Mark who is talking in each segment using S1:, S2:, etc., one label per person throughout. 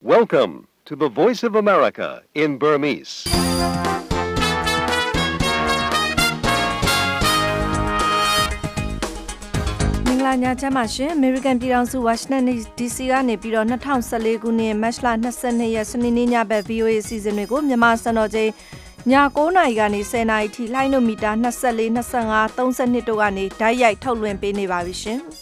S1: Welcome to the Voice of America in Burmese.
S2: ။မင်္ဂလာညချမ်းပါရှင်။ American ပြည်ထောင်စု Washington DC ကနေပြီးတော့2014ခုနှစ်မတ်လ22ရက်စနေနေ့ညဘက် VOA အစီအစဉ်တွေကိုမြန်မာစံတော်ချိန်ည9:00နာရီကနေ10:00နာရီထိလိုင်းနိုမီတာ24 25 32တို့ကနေဓာတ်ရိုက်ထုတ်လွှင့်ပေးနေပါပြီရှင်။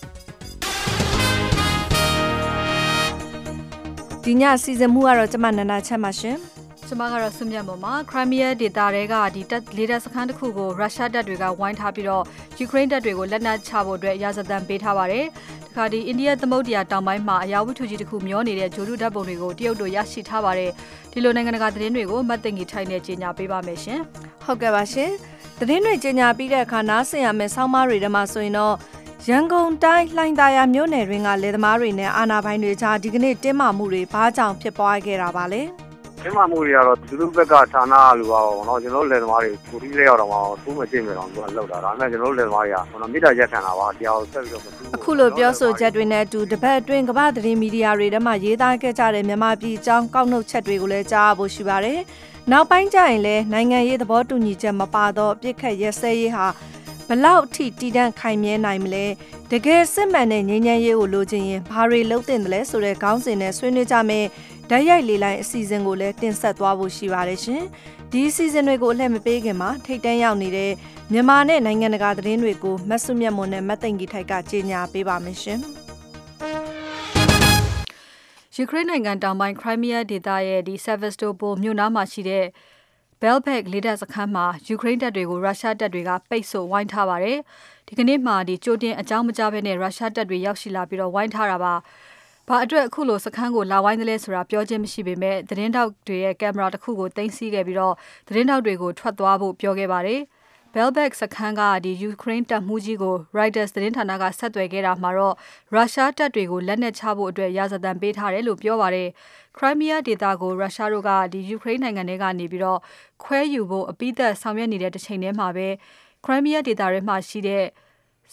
S2: ဒီညအစီအစဉ်မှုကတော့ကျမနန္ဒာချမ်းပါရှင်။
S3: ကျမကတော့ဆွမြတ်ပေါ်မှာ Crimea ဒေသတွေကဒီတပ်လေးတပ်စခန်းတစ်ခုကိုရုရှားတပ်တွေကဝိုင်းထားပြီးတော့ယူကရိန်းတပ်တွေကိုလက်နက်ချဖို့အတွက်ရာဇသံပေးထားပါတယ်။ဒီခါဒီအိန္ဒိယသမုဒ္ဒရာတောင်ပိုင်းမှာအရာဝတ္ထုကြီးတစ်ခုမျောနေတဲ့ဂျိုဒုဓာတ်ပုံတွေကိုတရုတ်တို့ရရှိထားပါတယ်။ဒီလိုနိုင်ငံတကာသတင်းတွေကိုမတ်တင်ကြီးထိုင်နေကြေညာပေးပါမယ်ရှင်။
S2: ဟုတ်ကဲ့ပါရှင်။သတင်းတွေကြေညာပြီးတဲ့အခါနားဆင်ရမယ့်ဆောင်းပါးတွေထဲမှာဆိုရင်တော့ ရန်ကုန်တိုင်းလှိုင်သာယာမြို့နယ်တွင်ကလယ်သမားတွေနဲ့အာဏာပိုင်တွေကြားဒီကနေ့တင်းမာမှုတွေဘာကြောင့်ဖြစ်ပွားခဲ့တာပါလဲ။
S4: ကျင်းမာမှုတွေကတော့သူတို့ဘက်ကဌာနလူပါပေါ့နော်ကျွန်တော်တို့လယ်သမားတွေကိုတီးလေးရောက်တော့မှသူ့မကြည့်မြင်တော့သူကလောက်တာဒါပေမဲ့ကျွန်တော်တို့လယ်သမားတွေကဟိုမိတာရက်ခံတာပါတရားကိုဆက်ပြီးတော့မတူဘူး
S2: အခုလိုပြောဆိုချက်တွေနဲ့အတူတပတ်အတွင်းကမ္ဘာသတင်းမီဒီယာတွေထဲမှာရေးသားခဲ့ကြတဲ့မြန်မာပြည်အကြောင်းကောက်နှုတ်ချက်တွေကိုလည်းကြားရဖို့ရှိပါတယ်။နောက်ပိုင်းကျရင်လည်းနိုင်ငံရေးသဘောတူညီချက်မပါတော့ပြစ်ခတ်ရက်စဲရေးဟာ ဘလောက်အထိတည်တံ့ခိုင်မြဲနိုင်မလဲတကယ်စစ်မှန်တဲ့ငြိမ်းချမ်းရေးကိုလိုချင်ရင်ဘာတွေလုပ်သင့်တယ်လဲဆိုတဲ့ခေါင်းစဉ်နဲ့ဆွေးနွေးကြမယ်ဓာတ်ရိုက်လေးလိုင်းအစီအစဉ်ကိုလည်းတင်ဆက်သွားဖို့ရှိပါတယ်ရှင်။ဒီအစီအစဉ်တွေကိုအလှည့်မပေးခင်မှာထိတ်တန်းရောက်နေတဲ့မြန်မာနဲ့နိုင်ငံတကာသတင်းတွေကိုမတ်စုမြတ်မွန်နဲ့မတ်သိင်ကြီးထိုက်ကကြေညာပေးပါမယ်ရှင်။
S3: ယူကရိန်းနိုင်ငံတောင်ပိုင်း Crimea ဒေသရဲ့ဒီ Sevastopol မြို့နားမှာရှိတဲ့ Belbek လေတပ်စခန်းမှာယူကရိန်းတပ်တွေကိုရုရှားတပ်တွေကပိတ်ဆို့ဝိုင်းထားပါတယ်။ဒီကနေ့မှာဒီကြိုတင်အကြောင်းမကြားဘဲနဲ့ရုရှားတပ်တွေရောက်ရှိလာပြီးတော့ဝိုင်းထားတာပါ။ဘာအတွက်အခုလိုစခန်းကိုလာဝိုင်းတယ်လဲဆိုတာပြောခြင်းမရှိပေမဲ့သတင်းတောက်တွေရဲ့ကင်မရာတစ်ခုကိုတင်စီခဲ့ပြီးတော့သတင်းတောက်တွေကိုထွက်သွားဖို့ပြောခဲ့ပါတယ်။ Belbek စခန်းကဒီယူကရိန်းတပ်မှူးကြီးကို Reuters သတင်းဌာနကဆက်သွယ်ခဲ့တာမှာတော့ရုရှားတပ်တွေကိုလက်နက်ချဖို့အတွက်ရာဇသံပေးထားတယ်လို့ပြောပါတယ်။ Crimea ဒေသကိုရုရှားတို့ကဒီယူကရိန်းနိုင်ငံထဲကနေပြီးတော့ခွဲယူဖို့အပိသက်ဆောင်ရွက်နေတဲ့တစ်ချိန်တည်းမှာပဲ Crimea ဒေသထဲမှာရှိတဲ့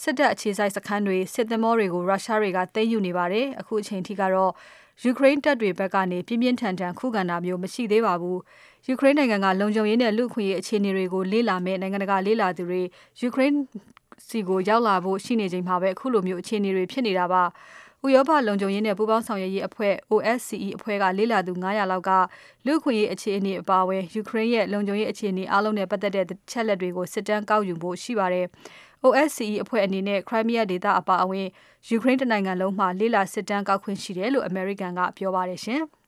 S3: စစ်တပ်အခြေစိုက်စခန်းတွေစစ်သင်္ဘောတွေကိုရုရှားတွေကသိမ်းယူနေပါတယ်။အခုအချိန်ထိကတော့ယူကရိန်းတပ်တွေဘက်ကနေပြင်းပြင်းထန်ထန်ခုခံတာမျိုးမရှိသေးပါဘူး။ ယူကရိန်းနိုင်ငံကလုံခြုံရေးနဲ့လူ့အခွင့်အရေးအခြေအနေတွေကိုလေ့လာမဲ့နိုင်ငံတကာလေ့လာသူတွေယူကရိန်းစီကိုရောက်လာဖို့ရှိနေချိန်မှာပဲအခုလိုမျိုးအခြေအနေတွေဖြစ်နေတာပါ။ဥရောပလုံခြုံရေးနဲ့ပူးပေါင်းဆောင်ရွက်ရေးအဖွဲ့ OSCE အဖွဲ့ကလေ့လာသူ900လောက်ကလူ့အခွင့်အရေးအခြေအနေအပါအဝင်ယူကရိန်းရဲ့လုံခြုံရေးအခြေအနေအလုံးနဲ့ပတ်သက်တဲ့ချက်လက်တွေကိုစစ်တမ်းကောက်ယူဖို့ရှိပါတယ်။ OSCE အဖွဲ့အနေနဲ့ Crimea ဒေသအပါအဝင်ယူကရိန်းတနိုင်ငံလုံးမှာလေ့လာစစ်တမ်းကောက်ခွင့်ရှိတယ်လို့အမေရိကန်ကပြောပါတယ်ရှင်။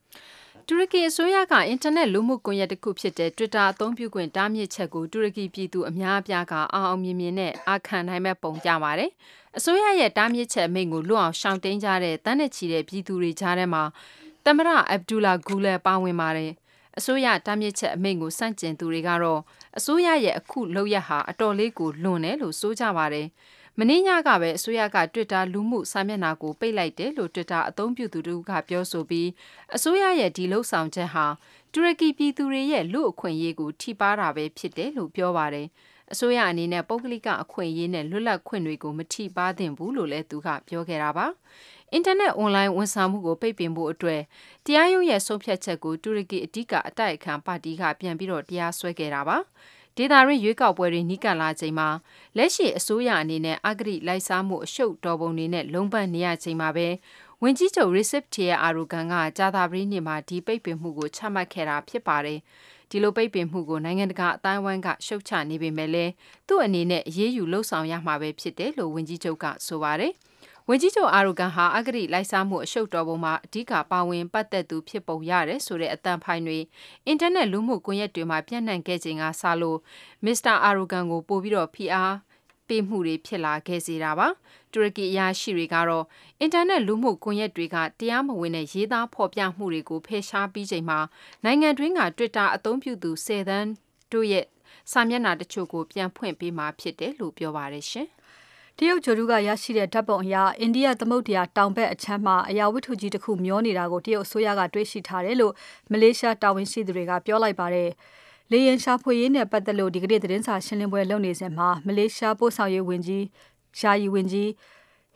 S5: တူရကီအစိုးရကအင်တာနက်လူမှုကွန်ရက်တစ်ခုဖြစ်တဲ့ Twitter အသုံးပြုခွင့်တားမြစ်ချက်ကိုတူရကီပြည်သူအများအပြားကအောင်အောင်မြင်မြင်နဲ့အာခံနိုင်မဲ့ပုံကြပါတယ်။အစိုးရရဲ့တားမြစ်ချက်အမိန့်ကိုလွတ်အောင်ရှောင်တိန်ကြတဲ့တန်းနဲ့ချီတဲ့ပြည်သူတွေကြားထဲမှာသမ္မတ Abdullah Gulen ပါဝင်ပါတယ်။အစိုးရတားမြစ်ချက်အမိန့်ကိုစန့်ကျင်သူတွေကတော့အစိုးရရဲ့အခုလုပ်ရပ်ဟာအတော်လေးကိုလွန်တယ်လို့ဆိုကြပါတယ်။ မင်းညကပဲအစိုးရက Twitter လူမှုစာမျက်နှာကိုပိတ်လိုက်တယ်လို့ Twitter အသုံးပြုသူတို့ကပြောဆိုပြီးအစိုးရရဲ့ဒီလှုပ်ဆောင်ချက်ဟာတူရကီပြည်သူတွေရဲ့လူ့အခွင့်အရေးကိုထိပါးတာပဲဖြစ်တယ်လို့ပြောပါတယ်။အစိုးရအနေနဲ့ပုဂ္ဂလိကအခွင့်အရေးနဲ့လွတ်လပ်ခွင့်တွေကိုမထိပါးသင့်ဘူးလို့လည်းသူကပြောခဲ့တာပါ။အင်တာနက်အွန်လိုင်းဝန်ဆောင်မှုကိုပိတ်ပင်ဖို့အတွက်တရားရုံးရဲ့ဆုံးဖြတ်ချက်ကိုတူရကီအဓိကအတိုက်အခံပါတီကပြန်ပြီးတော့တရားစွဲခဲ့တာပါ။ ဒေတာရင်းရွေးကောက်ပွဲတွေနီးကပ်လာချိန်မှာလက်ရှိအစိုးရအနေနဲ့အဂတိလိုက်စားမှုအရှုပ်တော်ပုံတွေနဲ့လုံးပန်းနေရချိန်မှာပဲဝင်ကြီးချုပ် Recep Tayyip Erdogan ကကြာသပတေးနေ့မှာဒီပိတ်ပင်မှုကိုချမှတ်ခဲ့တာဖြစ်ပါတယ်။ဒီလိုပိတ်ပင်မှုကိုနိုင်ငံတကာအတိုင်းအဝိုင်းကရှုတ်ချနေပေမဲ့လည်းသူ့အနေနဲ့အရေးယူလှုပ်ဆောင်ရမှာပဲဖြစ်တယ်လို့ဝင်ကြီးချုပ်ကဆိုပါတယ်။ ဝင်ကြီးချုပ်အာရိုဂန်ဟာအဂတိလိုက်စားမှုအရှုပ်တော်ပုံမှာအဓိကပါဝင်ပတ်သက်သူဖြစ်ပုံရတယ်ဆိုတဲ့အတန်ဖိုင်တွေအင်တာနက်လူမှုကွန်ရက်တွေမှာပြန့်နှံ့ခဲ့ချိန်ကစလို့မစ္စတာအာရိုဂန်ကိုပို့ပြီးတော့ဖိအားပေးမှုတွေဖြစ်လာခဲ့စေတာပါ။တူရကီအရာရှိတွေကတော့အင်တာနက်လူမှုကွန်ရက်တွေကတရားမဝင်တဲ့ရေးသားဖော်ပြမှုတွေကိုဖယ်ရှားပြီးချိန်မှာနိုင်ငံတွင်းက Twitter အသုံးပြုသူ10သန်းတို့ရဲ့စာမျက်နှာတချို့ကိုပြန်ဖွင့်ပေးမှာဖြစ်တယ်လို့ပြောပါတယ်ရှင်။
S3: တရုတ်ဂျိုဒူးကရရှိတဲ့ဓာတ်ပုံအရအိန္ဒိယသမုဒ္ဒရာတောင်ဘက်အချမ်းမှာအရာဝတ္ထုကြီးတစ်ခုမျောနေတာကိုတရုတ်အစိုးရကတွေ့ရှိထားတယ်လို့မလေးရှားတာဝန်ရှိသူတွေကပြောလိုက်ပါတယ်။လေယာဉ်ရှာဖွေရေးနဲ့ပတ်သက်လို့ဒီကနေ့သတင်းစာရှင်းလင်းပွဲလုပ်နေစဉ်မှာမလေးရှားပို့ဆောင်ရေးဝန်ကြီးယာယီဝန်ကြီး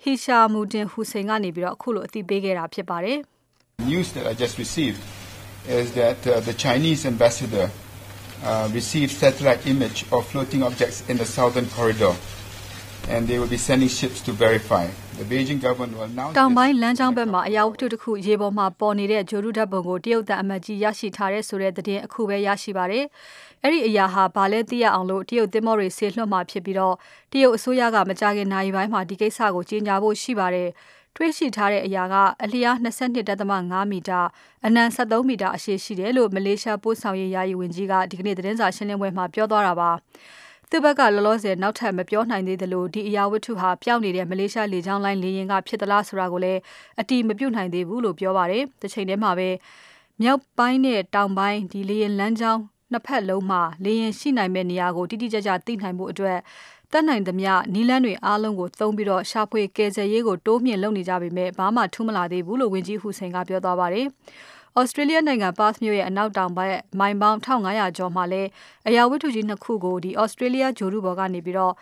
S3: Hishammuddin Hussein ကနေပြီးတော့အခုလိုအသိပေးခဲ့တာဖြစ်ပါတယ်။
S6: News that I just received is that uh, the Chinese ambassador uh, received satellite image of floating objects in the southern corridor and they will be sending ships to verify. The Beijing government will announce
S3: တောင်ပိုင်းလမ်းကြောင်းဘက်မှာအရာဝတ္ထုတစ်ခုရေပေါ်မှာပေါ်နေတဲ့ဂျိုရူဓာတ်ပုံကိုတရုတ်တပ်အမတ်ကြီးရရှိထားတဲ့ဆိုတဲ့သတင်းအခုပဲရရှိပါတယ်။အဲ့ဒီအရာဟာဘာလဲသိရအောင်လို့တရုတ်သင်္ဘောတွေဆေလွှတ်မှဖြစ်ပြီးတော့တရုတ်အစိုးရကမကြခင်နိုင်ပိုင်းမှာဒီကိစ္စကိုကြီးညာဖို့ရှိပါတယ်။တွေးရှိထားတဲ့အရာကအလျား22.5မီတာအနံ73မီတာအရှည်ရှိတယ်လို့မလေးရှားပို့ဆောင်ရေးယာယီဝန်ကြီးကဒီကနေ့သတင်းစာရှင်းလင်းပွဲမှာပြောသွားတာပါ။ သူ့ဘက်ကလောလောဆယ်နောက်ထပ်မပြောနိုင်သေးသလိုဒီအရာဝတ္ထုဟာပျောက်နေတဲ့မလေးရှားလေကြောင်းလိုင်းလေယာဉ်ကဖြစ်သလားဆိုတာကိုလည်းအတိမပြုတ်နိုင်သေးဘူးလို့ပြောပါတယ်။တစ်ချိန်တည်းမှာပဲမြောက်ပိုင်းနဲ့တောင်ပိုင်းဒီလေယာဉ်လမ်းကြောင်းနှစ်ဖက်လုံးမှာလေယာဉ်ရှိနိုင်မဲ့နေရာကိုတိတိကျကျသိနိုင်မှုအတွက်တက်နိုင်သမျှနီလန်းတွေအားလုံးကိုသုံးပြီးတော့ရှာဖွေကယ်ဆယ်ရေးကိုတိုးမြှင့်လုပ်နေကြပေမဲ့ဘာမှထူးမလာသေးဘူးလို့ဝန်ကြီးဟူစိန်ကပြောသွားပါတယ်။ ဩစတြေးလျနိုင်ငံပတ်မြို့ရဲ့အနောက်တောင်ဘက်မိုင်ပေါင်း 1500 ကျော်မှာလဲအရာဝတ္ထုကြီးနှစ်ခုကိုဒီဩစတြေးလျဂျိုရုဘော်ကနေပြီးတော့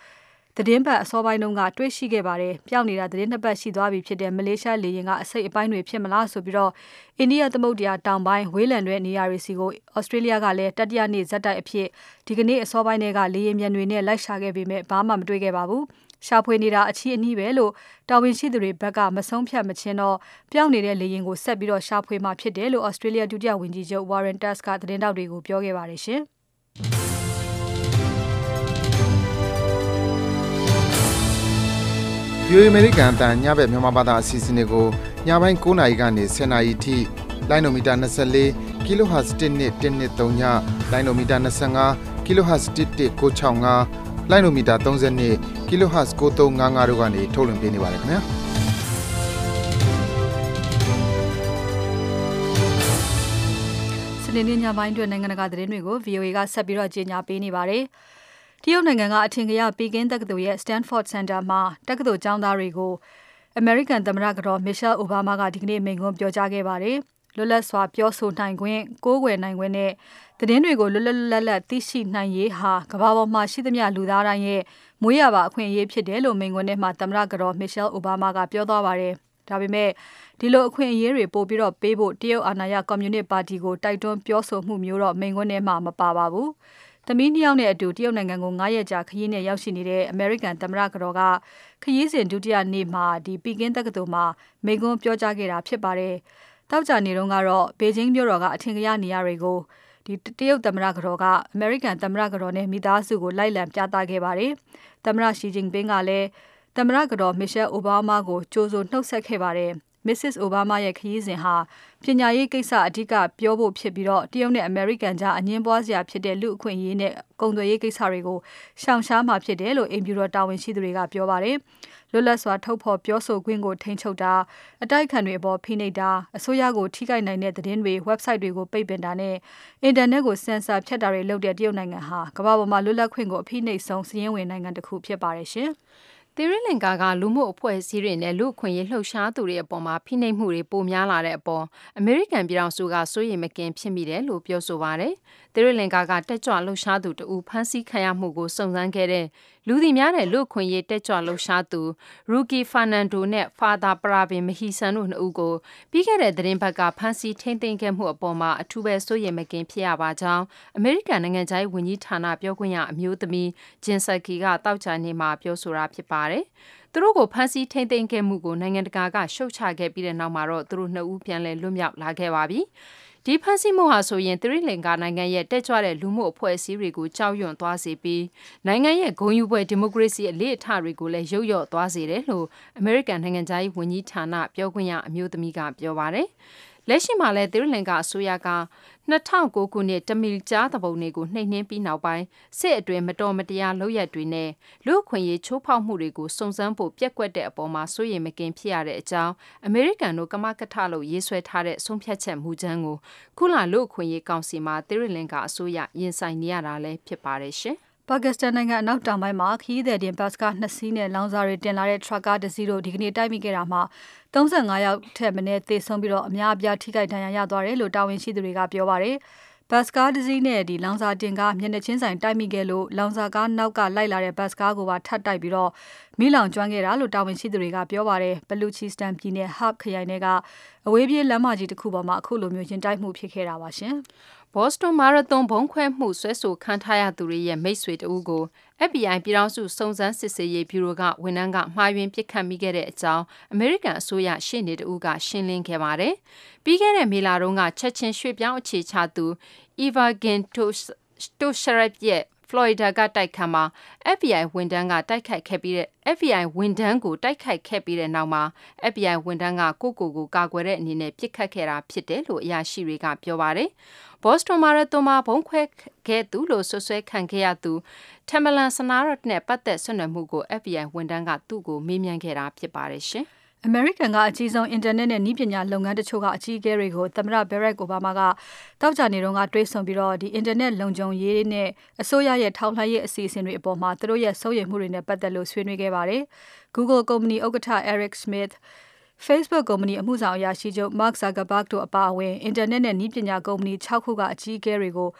S3: သတင်းပတ်အစောပိုင်းတုန်းက တွေ့ရှိခဲ့ပါတယ်။ပျောက်နေတာသတင်းနှစ်ပတ်ရှိသွားပြီဖြစ်တဲ့ မလေးရှားလေယာဉ်ကအစိတ်အပိုင်းတွေဖြစ်မလားဆိုပြီးတော့အိန္ဒိယသမုဒ္ဒရာတောင်ပိုင်းဝေးလံတွေနေရာတွေစီကိုဩစတြေးလျကလည်းတတိယနေ့ဇက်တိုက်အဖြစ်ဒီကနေ့အစောပိုင်းတွေကလေယာဉ်မြန်တွေနဲ့လိုက်ရှာခဲ့ပေမဲ့ဘာမှမတွေ့ခဲ့ပါဘူး။ ရှာဖွေနေတာအချီးအနှီးပဲလို့တာဝန်ရှိသူတွေဘက်ကမဆုံးဖြတ်မချင်းတော့ပြောင်းနေတဲ့လေရင်ကိုဆက်ပြီးတော့ရှာဖွေမှဖြစ်တယ်လို့ Australia ဒုတိယဝန်ကြီးချုပ် Warren Tusk ကသတင်းတောက်တွေကိုပြောခဲ့ပါတယ်ရှင်။
S7: ယူအမေရိကန်အတန်ညဘက်မြန်မာဘာသာအစီအစဉ်တွေကိုညပိုင်း9:00နာရီကနေ10:00နာရီထိလိုင်းနိုမီတာ24 kHz 1.1.3ညလိုင်းနိုမီတာ25 kHz 1.165 လိုင်းနိုမီတာ32 kHz 9355တို့ကနေထုတ်လွှင့်ပေးနေပါတယ်ခင်ဗျာ
S3: စနေနေ့ညပိုင်းအတွက်နိုင်ငံတကာသတင်းတွေကို VOA ကဆက်ပြီးတော့ကြေညာပေးနေပါတယ်။တရုတ်နိုင်ငံကအထင်ကရပီကင်းတက္ကသိုလ်ရဲ့ Stanford Center မှာတက္ကသိုလ်ကျောင်းသားတွေကို American သမ္မတကတော် Michelle Obama ကဒီကနေ့မိန့်ခွန်းပြောကြားခဲ့ပါတယ်။ လွတ်လပ်စွာပြောဆိုနိုင်ခွင့်၊ကိုးကွယ်နိုင်ခွင့်နဲ့သတင်းတွေကိုလွတ်လွတ်လပ်လပ်သိရှိနိုင်ရေးဟာကမ္ဘာပေါ်မှာရှိသမျှလူသားတိုင်းရဲ့မွေးရပါအခွင့်အရေးဖြစ်တယ်လို့မိန့်ခွန်းထဲမှာသမ္မတကတော် Michelle Obama ကပြောသွားပါတယ်။ဒါပေမဲ့ဒီလိုအခွင့်အရေးတွေပို့ပြီးတော့ပေးဖို့တရုတ်အာဏာရကွန်မြူနစ်ပါတီကိုတိုက်တွန်းပြောဆိုမှုမျိုးတော့မိန့်ခွန်းထဲမှာမပါပါဘူး။သမီးနှစ်ယောက်နဲ့အတူတရုတ်နိုင်ငံကို9ရက်ကြာခရီးနဲ့ရောက်ရှိနေတဲ့ American သမ္မတကတော်ကခရီးစဉ်ဒုတိယနေ့မှာဒီပီကင်းတက္ကသိုလ်မှာမိန့်ခွန်းပြောကြားခဲ့တာဖြစ်ပါတယ်။ တောက်ကြနေတော့ကတော့ဘေဂျင်းမြို့တော်ကအထင်ကရနေရာတွေကိုဒီတရုတ်သမ္မတကတော်ကအမေရိကန်သမ္မတကတော်နဲ့မိသားစုကိုလိုက်လံပြသခဲ့ပါတယ်။သမ္မတရှီဂျင်ပင်းကလည်းသမ္မတကတော်မစ်ရှယ်အိုဘားမားကိုကြိုးဆိုနှုတ်ဆက်ခဲ့ပါတယ်။ Mrs. Obama ရဲ့ခရီးစဉ်ဟာပညာရေးကိစ္စအဓိကပြောဖို့ဖြစ်ပြီးတော့တရုတ်နဲ့အမေရိကန်ကြားအငင်းပွားစရာဖြစ်တဲ့လူအခွင့်အရေးနဲ့ကုန်သွယ်ရေးကိစ္စတွေကိုရှောင်ရှားမှာဖြစ်တယ်လို့အိမ်ဖြူတော်တာဝန်ရှိသူတွေကပြောပါတယ်။ လွတ်လပ်စွာထုတ်ဖော်ပြောဆိုခွင့်ကိုထိန်းချုပ်တာအတိုက်ခံတွေအပေါ်ဖိနှိပ်တာအစိုးရကိုထိခိုက်နိုင်တဲ့သတင်းတွေ website တွေကိုပိတ်ပင်တာနဲ့အင်တာနက်ကိုဆင်ဆာဖြတ်တာတွေလုပ်တဲ့တရုတ်နိုင်ငံဟာကမ္ဘာပေါ်မှာလွတ်လပ်ခွင့်ကိုအဖိနှိပ်ဆုံးစည်ရင်းဝင်နိုင်ငံတစ်ခုဖြစ်ပါတယ်ရှင်။
S5: သီရိလင်္ကာကလူမှုအဖွဲ့အစည်းတွေနဲ့လူ့အခွင့်အရေးလှုပ်ရှားသူတွေအပေါ်မှာဖိနှိပ်မှုတွေပိုများလာတဲ့အပေါ်အမေရိကန်ပြည်ထောင်စုကစိုးရိမ်မကင်းဖြစ်မိတယ်လို့ပြောဆိုပါတယ်။ သီရိလင်္ကာကတက်ကြွလှုပ်ရှားသူတဦးဖမ်းဆီးခံရမှုကိုစုံစမ်းခဲ့တဲ့လူသိများတဲ့လူ့အခွင့်အရေးတက်ကြွလှုပ်ရှားသူရူကီဖာနန်ဒိုနဲ့ဖာသာပရာဗင်မဟီဆန်တို့နှစ်ဦးကိုပြီးခဲ့တဲ့သတင်းပတ်ကဖမ်းဆီးထိန်းသိမ်းခဲ့မှုအပေါ်မှာအထူးပဲစိုးရိမ်မကင်းဖြစ်ရပါကြောင်းအမေရိကန်နိုင်ငံခြားရေးဝန်ကြီးဌာနပြောခွင့်ရအမျိုးသမီးဂျင်ဆက်ကီကတောက်ချနေမှာပြောဆိုတာဖြစ်ပါတယ်။သူတို့ကိုဖမ်းဆီးထိန်းသိမ်းခဲ့မှုကိုနိုင်ငံတကာကရှုတ်ချခဲ့ပြီးတဲ့နောက်မှာတော့သူတို့နှစ်ဦးပြန်လည်လွတ်မြောက်လာခဲ့ပါပြီ။ ဒီဖန်ဆီးမှုဟာဆိုရင်သီရိလင်္ကာနိုင်ငံရဲ့တက်ကြွတဲ့လူမှုအဖွဲ့အစည်းတွေကိုကြောက်ရွံ့သွားစေပြီးနိုင်ငံရဲ့ဂုဏ်ယူပွဲဒီမိုကရေစီအလေးအထတွေကိုလည်းရုပ်ရော့သွားစေတယ်လို့အမေရိကန်နိုင်ငံသားရေးဝန်ကြီးဌာနပြောခွင့်ရအမျိုးသမီးကပြောပါတယ်လက်ရှိမှာလည်းသီရိလင်္ကာအစိုးရက 2009ခုနှစ်တမီကြားသဘုံတွေကိုနှိမ်နှင်းပြီးနောက်ပိုင်းစစ်အတွင်းမတော်မတရားလုပ်ရက်တွေနဲ့လူ့အခွင့်အရေးချိုးဖောက်မှုတွေကိုစုံစမ်းဖို့ပြက်ကွက်တဲ့အပေါ်မှာစိုးရိမ်မကင်းဖြစ်ရတဲ့အကြောင်းအမေရိကန်တို့ကမကထလို့ရေးဆွဲထားတဲ့ဆုံးဖြတ်ချက်မူကြမ်းကိုခုလာလူ့အခွင့်အရေးကောင်စီမှာသီရိလင်္ကာအစိုးရရင်ဆိုင်နေရတာလည်းဖြစ်ပါတယ်ရှင်။
S3: ပါကစ္စတန်နိုင်ငံအနောက်တောင်ပိုင်းမှာခရီးသည်တင်ဘတ်စ်ကား2စီးနဲ့လောင်စာတွေတင်လာတဲ့ထရပ်ကားတစ်စီးတို့ဒီကနေ့တိုက်မိခဲ့တာမှာ35ယောက်ထက်မနည်းသေဆုံးပြီးတော့အများအပြားထိခိုက်ဒဏ်ရာရသွားတယ်လို့တာဝန်ရှိသူတွေကပြောပါတယ်။ဘတ်ကားတစ်စီးနဲ့ဒီလောင်စာတင်ကားမျက်နှာချင်းဆိုင်တိုက်မိခဲ့လို့လောင်စာကားနောက်ကလိုက်လာတဲ့ဘတ်ကားကိုပါထပ်တိုက်ပြီးတော့မိလောင်ကျွမ်းခဲ့တာလို့တာဝန်ရှိသူတွေကပြောပါတယ်ဘလူချီစတန်ပြည်နယ်ဟပ်ခရိုင်ထဲကအဝေးပြေးလမ်းမကြီးတစ်ခုပေါ်မှာအခုလိုမျိုးရင်တိုက်မှုဖြစ်ခဲ့တာပါရှင်
S5: ဘော့စတွန်မာရသွန်ဘုံခွဲမှုဆွဲဆိုခံထားရသူတွေရဲ့မိတ်ဆွေတဦးကို FBI ပြည်ထောင်စုစုံစမ်းစစ်ဆေးရေးဗျူရိုကဝန်ထမ်းကမှားယွင်းပြစ်ခတ်မိခဲ့တဲ့အကြောင်းအမေရိကန်အစိုးရရှေ့နေတဦးကရှင်းလင်းခဲ့ပါတယ်။ပြီးခဲ့တဲ့မေလတုန်းကချက်ချင်းရွှေ့ပြောင်းအခြေချသူ Eva Gintos Tosharep ရဲ့ Florida ကတိုက်ခန်းမှာ FBI ဝန်ထမ်းကတိုက်ခိုက်ခဲ့ပြီးတဲ့ FBI ဝန်ထမ်းကိုတိုက်ခိုက်ခဲ့ပြီးတဲ့နောက်မှာ FBI ဝန်ထမ်းကကိုကိုကိုကာကွယ်တဲ့အနေနဲ့ပြစ်ခတ်ခဲ့တာဖြစ်တယ်လို့အရာရှိတွေကပြောပါတယ်။ Boston Marathon မှာဘုံခွဲခဲ့သူလို့ဆွဆွဲခံခဲ့ရသူ Tamerlan Sanarat နဲ့ပတ်သက်ဆွနွယ်မှုကို FBI ဝန်ထမ်းကသူ့ကိုမေးမြန်းခဲ့တာဖြစ်ပါတယ်ရှင်။
S3: American ကအကြီးဆုံးအင်တာနက်နဲ့နည်းပညာလုပ်ငန်းတချို့ကအကြီးအကဲတွေကိုသမ္မတ Barack Obama ကတောက်ကြနေတော့ကတွေးဆုံပြီးတော့ဒီအင်တာနက်လုံခြုံရေးနဲ့အစိုးရရဲ့ထောက်လှမ်းရေးအစီအစဉ်တွေအပေါ်မှာသူတို့ရဲ့စိုးရိမ်မှုတွေနဲ့ပတ်သက်လို့ဆွေးနွေးခဲ့ပါတယ်။ Google ကုမ္ပဏီဥက္ကဋ္ဌ Eric Schmidt Facebook ကုမ္ပဏီအမှုဆောင်အရာရှိချုပ် Mark Zuckerberg တို့အပါအဝင်အင်တာနက်နဲ့နည်းပညာကုမ္ပဏီ6ခုကအကြီးအကဲတွေကို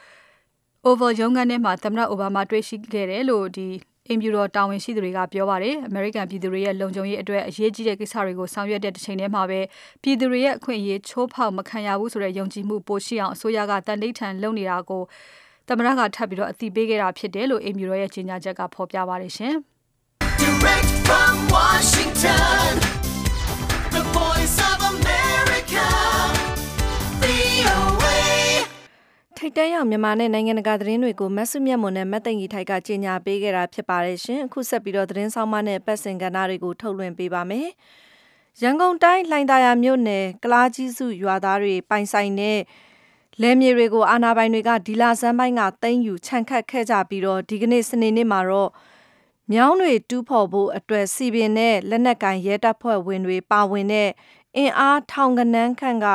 S3: Oval ရုံးခန်းထဲမှာသမ္မတအိုဘားမားတွေ့ရှိခဲ့တယ်လို့ဒီ အိမ်ဖြူတော်တာဝန်ရှိသူတွေကပြောပါတယ်။ American ပြည်သူတွေရဲ့လုံခြုံရေးအတွက်အရေးကြီးတဲ့ကိစ္စတွေကိုဆောင်ရွက်တဲ့တစ်ချိန်တည်းမှာပဲ ပြည်သူတွေရဲ့အခွင့်အရေးချိုးဖောက်မခံရဘူးဆိုတဲ့ ယုံကြည်မှုပိုရှိအောင် အစိုးရကတန်ဋိဌာန်လုပ်နေတာကို သမ္မတက ထပ်ပြီးတော့အသိပေးခဲ့တာဖြစ်တယ်လို့ အိမ်ဖြူတော်ရဲ့ကြေညာချက်က ဖော်ပြပါတယ်
S2: ထိတ်တန့်ရောက်မြန်မာနဲ့နိုင်ငံတကာသတင်းတွေကိုမဆုမြတ်မွန်နဲ့မတ်သိန်ကြီးထိုက်ကကြီးညာပေးခဲ့တာဖြစ်ပါတယ်ရှင်အခုဆက်ပြီးတော့သတင်းဆောင်မနဲ့ပတ်စင်ကဏ္ဍတွေကိုထုတ်လွှင့်ပေးပါမယ်ရန်ကုန်တိုင်းလှိုင်သာယာမြို့နယ်ကလားကြီးစုရွာသားတွေပိုင်ဆိုင်တဲ့လယ်မြေတွေကိုအာဏာပိုင်တွေကဒီလာစမ်းပိုင်းကသိမ်းယူခြံခတ်ခဲ့ကြပြီးတော့ဒီကနေ့စနေနေ့မှာတော့မြောင်းတွေတူးဖော်ဖို့အတွက်စီပင်နဲ့လက်နက်ကင်ရဲတပ်ဖွဲ့ဝင်တွေပါဝင်တဲ့အင်အားထောင်ကနန်းခန့်က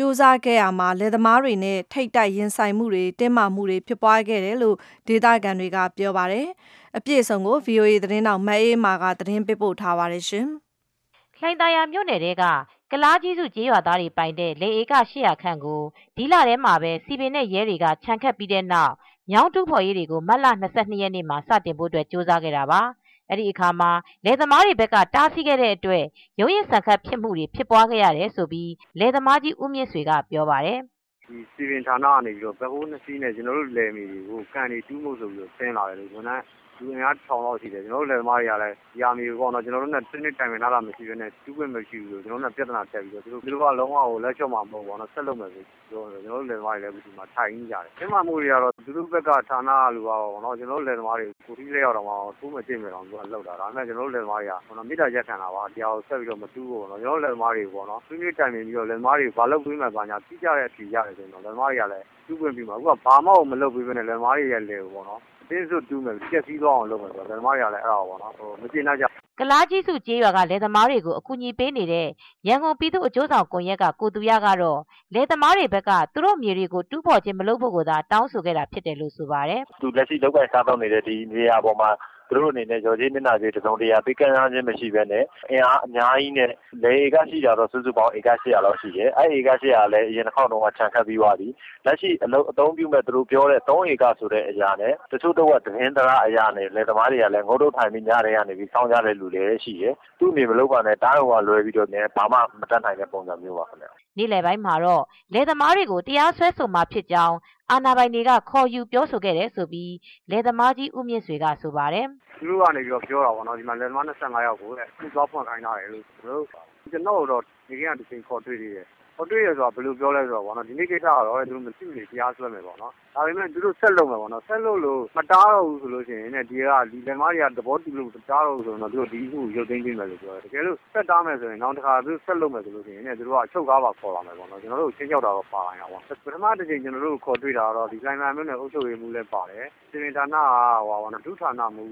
S2: စူးစမ်းခဲ့ရမှာလယ်သမားတွေနဲ့ထိတ်တိုက်ရင်ဆိုင်မှုတွေတင်းမာမှုတွေဖြစ်ပွားခဲ့တယ်လို့ဒေသခံတွေကပြောပါတယ်။အပြည့်အစုံကို VOA သတင်းတောက်မအေးမာကသတင်းပေးပို့ထားပါတယ်ရှင်။
S8: လှိုင်သာယာမြို့နယ်တဲကကလားကြီးစုကျေးရွာသားတွေပိုင်တဲ့လေဧက800ခန့်ကိုဒီလထဲမှာပဲစီပင်နဲ့ရဲတွေကခြံခတ်ပြီးတဲ့နောက်ညောင်းတူးဖော်ရေးတွေကိုမတ်လ22ရက်နေ့မှာစတင်ဖို့အတွက်ကြိုးစားခဲ့တာပါ။ အဲဒီအခါမှာလယ်သမားတွေဘက်ကတားဆီးခဲ့တဲ့အတွက်ရုံးရင်ဆန်ခတ်ဖြစ်မှုတွေဖြစ်ပွားခဲ့ရတယ်ဆိုပြီးလယ်သမားကြီးဦးမြင့်ဆွေကပြောပါတယ်
S4: ဒီစီပင်ဌာနကနေပြီးတော့ဘက်ဟိုးနှစ်စီးနဲ့ကျွန်တော်တို့လယ်မီတွေကိုကန်တွေတူးမှုဆိုပြီးတော့ဆင်းလာတယ်လို့ဝန်ထမ်း လူအင်အားထောင်လောက်ရှိတယ်ကျွန်တော်တို့လယ်သမားတွေကလည်းဒီအမီကိုပေါ့နော်ကျွန်တော်တို့နဲ့တစ်နှစ်တိုင်ပင်လာတာမရှိဘဲနဲ့တူးခွင့်မရှိဘူးလို့ကျွန်တော်တို့နဲ့ပြဿနာတက်ပြီးတော့သူတို့သူတို့ကလုံးဝကိုလက်ချော့မှာမဟုတ်ဘူးပေါ့နော်ဆက်လုပ်မယ်ဆိုပြောတယ်ကျွန်တော်တို့လယ်သမားတွေလည်းဒီမှာထိုင်နေကြတယ်ကျမမှုတွေကတော့သူတို့ဘက်ကဌာနလူပါပေါ့နော်ကျွန်တော်တို့လယ်သမားတွေကိုတီးလေးရောက်တော့မှတိုးမကြည့်မယ်တော့သူကလောက်တာဒါပေမဲ့ကျွန်တော်တို့လယ်သမားတွေကပေါ့နော်မိတာရက်ခံတာပါတရားကိုဆက်ပြီးတော့မတူးဘူးပေါ့နော်ကျွန်တော်တို့လယ်သမားတွေပေါ့နော်သူတို့တိုင်ပင်ပြီးတော့လယ်သမားတွေဘာလုပ်ပေးမှပါညာပြီးကြတဲ့အထီရတယ်ဆိုရင်တော့လယ်သမားတွေကလည်းတူးခွင့်ပြီးမှာအခုကဘာမှမလုပ်ပေးဘဲနဲ့လယ်သမားတွေရဲ့လယ်ကိုပေါ့နော် တင်းစွတ်တူးမယ်ပြက်စီးသွားအောင်လုပ်မယ်ဆိုတော့လယ်သမားတွေကလည်းအဲ့ဒါပေါ့နော်ဟိုမကျေနပ်ကြ
S8: ကလားကြီးစုကျေးရွာကလယ်သမားတွေကိုအကူအညီပေးနေတဲ့ရန်ကုန်ပြည်သူ့အကျိုးဆောင်ကွန်ရက်ကကိုသူရကတော့လယ်သမားတွေဘက်ကသူတို့မြေတွေကိုတူးဖော်ခြင်းမလုပ်ဖို့ကသာတောင်းဆိုခဲ့တာဖြစ်တယ်လို့ဆိုပါတယ်။
S9: သူလက်ရှိလောက်ကိုင်စားတော့နေတဲ့ဒီနေရာပေါ်မှာ သူတို့အနေနဲ့ရော်ကြီးမျက်နှာကြီးတစုံတရာပေးကမ်းခြင်းမရှိဘဲနဲ့အင်အားအများကြီးနဲ့လေဧကရှိကြတော့စုစုပေါင်းဧက800လောက်ရှိတယ်။အဲ့ဧက800လည်းအရင်တစ်ခေါက်တော့ခြံခတ်ပြီးသွားပြီ။လက်ရှိအလုံးအသုံးပြုမဲ့သူတို့ပြောတဲ့3ဧကဆိုတဲ့အရာနဲ့တချို့တော့ကသတင်းသရာအရာနဲ့လေသမားတွေကလည်းငုတ်တုတ်ထိုင်ပြီးညတွေကနေပြီးစောင်းကြတဲ့လူတွေလည်းရှိတယ်။သူ့နေမလို့ပါနဲ့တားတော်ကလွယ်ပြီးတော့လည်းဘာမှမတတ်နိုင်တဲ့ပုံစံမျိုးပါခင်ဗျ။
S8: နေ့လယ်ပိုင်းမှာတော့လေသမားတွေကိုတရားစွဲဆိုမှာဖြစ်ကြောင်း အာဏာပိုင်တွေကခေါ်ယူပြောဆိုခဲ့တယ်ဆိုပြီးလယ်သမားကြီးဦးမြင့်ဆွေကဆိုပါတယ်
S4: သူတို့ကနေပြီးတော့ပြောတာပေါ့နော်ဒီမှာလယ်သမား25ယောက်ကိုတဲ့သူသွားဖွင့်ခိုင်းတာလေလို့ကျွန်တော်တို့ကျွန်တော်တို့ဒီကနေ့တစ်ချိန်ခေါ်တွေ့သေးတယ် ခေါ်တွေ့ရဆိုတာဘယ်လိုပြောလဲဆိုတော့ဗောနော်ဒီနေ့ကိစ္စကတော့သူတို့မရှိနေတရားစွဲမယ်ပေါ့နော်ဒါပေမဲ့သူတို့ဆက်လုပ်မယ်ပေါ့နော်ဆက်လုပ်လို့မတားတော့ဘူးဆိုလို့ရှိရင်ねဒီကဒီလယ်မားတွေကသဘောတူလို့တားတော့ဆိုတော့သူတို့ဒီခုရုပ်သိမ်းပေးမယ်လို့ပြောတယ်တကယ်လို့ဆက်တားမယ်ဆိုရင်နောက်တစ်ခါသူဆက်လုပ်မယ်ဆိုလို့ရှိရင်ねသူတို့ကအချုပ်ကားပါခေါ်လာမယ်ပေါ့နော်ကျွန်တော်တို့ချင်းချောက်တာတော့ပါလာတာပေါ့ပထမတစ်ချိန်ကျွန်တော်တို့ခေါ်တွေ့တာတော့ဒီလိုင်းမန်မျိုးနဲ့အုပ်ချုပ်ရေးမှုလည်းပါတယ်စီမံဌာနကဟိုပါနော်ဒုဌာနမှု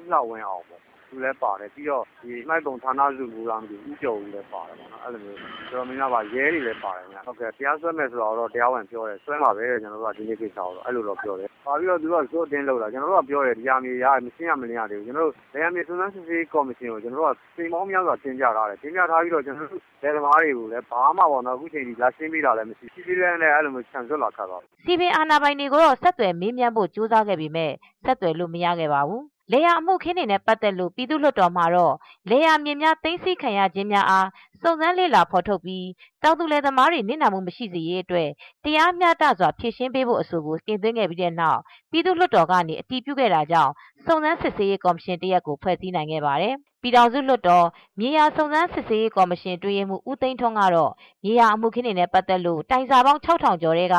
S4: ဥလှဝင်းအောင်ပေါ့ သူလည်းပါတယ်ပြီးတော့ဒီမိုက်ပုံဌာနစုမူလာမသိဦးကျော်ဦးလည်းပါတယ်ပေါ့နော်အဲ့လိုမျိုးတော်တော်များများပါရဲတွေလည်းပါတယ်ညာဟုတ်ကဲ့တရားစွဲမယ်ဆိုတော့တရားဝင်ပြောတယ်စွဲမှာပဲကျွန်တော်တို့ကဒီနေ့ကိစ္စတော့အဲ့လိုတော့ပြောတယ်ပါပြီးတော့သူကဇို့တင်းလောက်လာကျွန်တော်တို့ကပြောတယ်ဒီယာမြေရမရှင်းရမလင်းရသေးဘူးကျွန်တော်တို့ဒယာမြေစုံစမ်းစစ်ဆေးကော်မရှင်ကိုကျွန်တော်တို့ကစိန်မောင်းများစွာတင်ပြထားတယ်တင်ပြထားပြီးတော့ကျွန်တော်တို့ဒေသမားတွေကိုလည်းဘာမှပေါ့နော်အခုချိန်ထိလာရှင်းပေးတာလည်းမရှိစီစီလည်းလည်းအဲ့လိုမျိုးခြံစွတ်လာခါတော့
S8: စီပင်အာဏာပိုင်တွေကိုတော့ဆက်သွယ်မေးမြန်းဖို့ကြိုးစားခဲ့ပေမဲ့ဆက်သွယ်လို့မရခဲ့ပါဘူး လေယာအမှုခင်းတွေနဲ့ပတ်သက်လို့ပြည်သူ့လွှတ်တော်မှာတော့လေယာမြင်များသိမ်းဆည်းခံရခြင်းများအားစုံစမ်းလေ့လာဖော်ထုတ်ပြီးတောင်သူလယ်သမားတွေနစ်နာမှုမရှိစေရေးအတွက်တရားမျှတစွာဖြေရှင်းပေးဖို့အဆိုကိုတင်သွင်းခဲ့ပြီးတဲ့နောက်ပြည်သူ့လွှတ်တော်ကနေအတည်ပြုခဲ့တာကြောင့်စုံစမ်းစစ်ဆေးရေးကော်မရှင်တရက်ကိုဖွဲ့စည်းနိုင်ခဲ့ပါတယ်။ပြည်ထောင်စုလွှတ်တော်မြေယာစုံစမ်းစစ်ဆေးရေးကော်မရှင်တွင်မှုဦးသိန်းထွန်းကတော့မြေယာအမှုခင်းတွေနဲ့ပတ်သက်လို့တိုင်စာပေါင်း6000ကျော်တဲ့က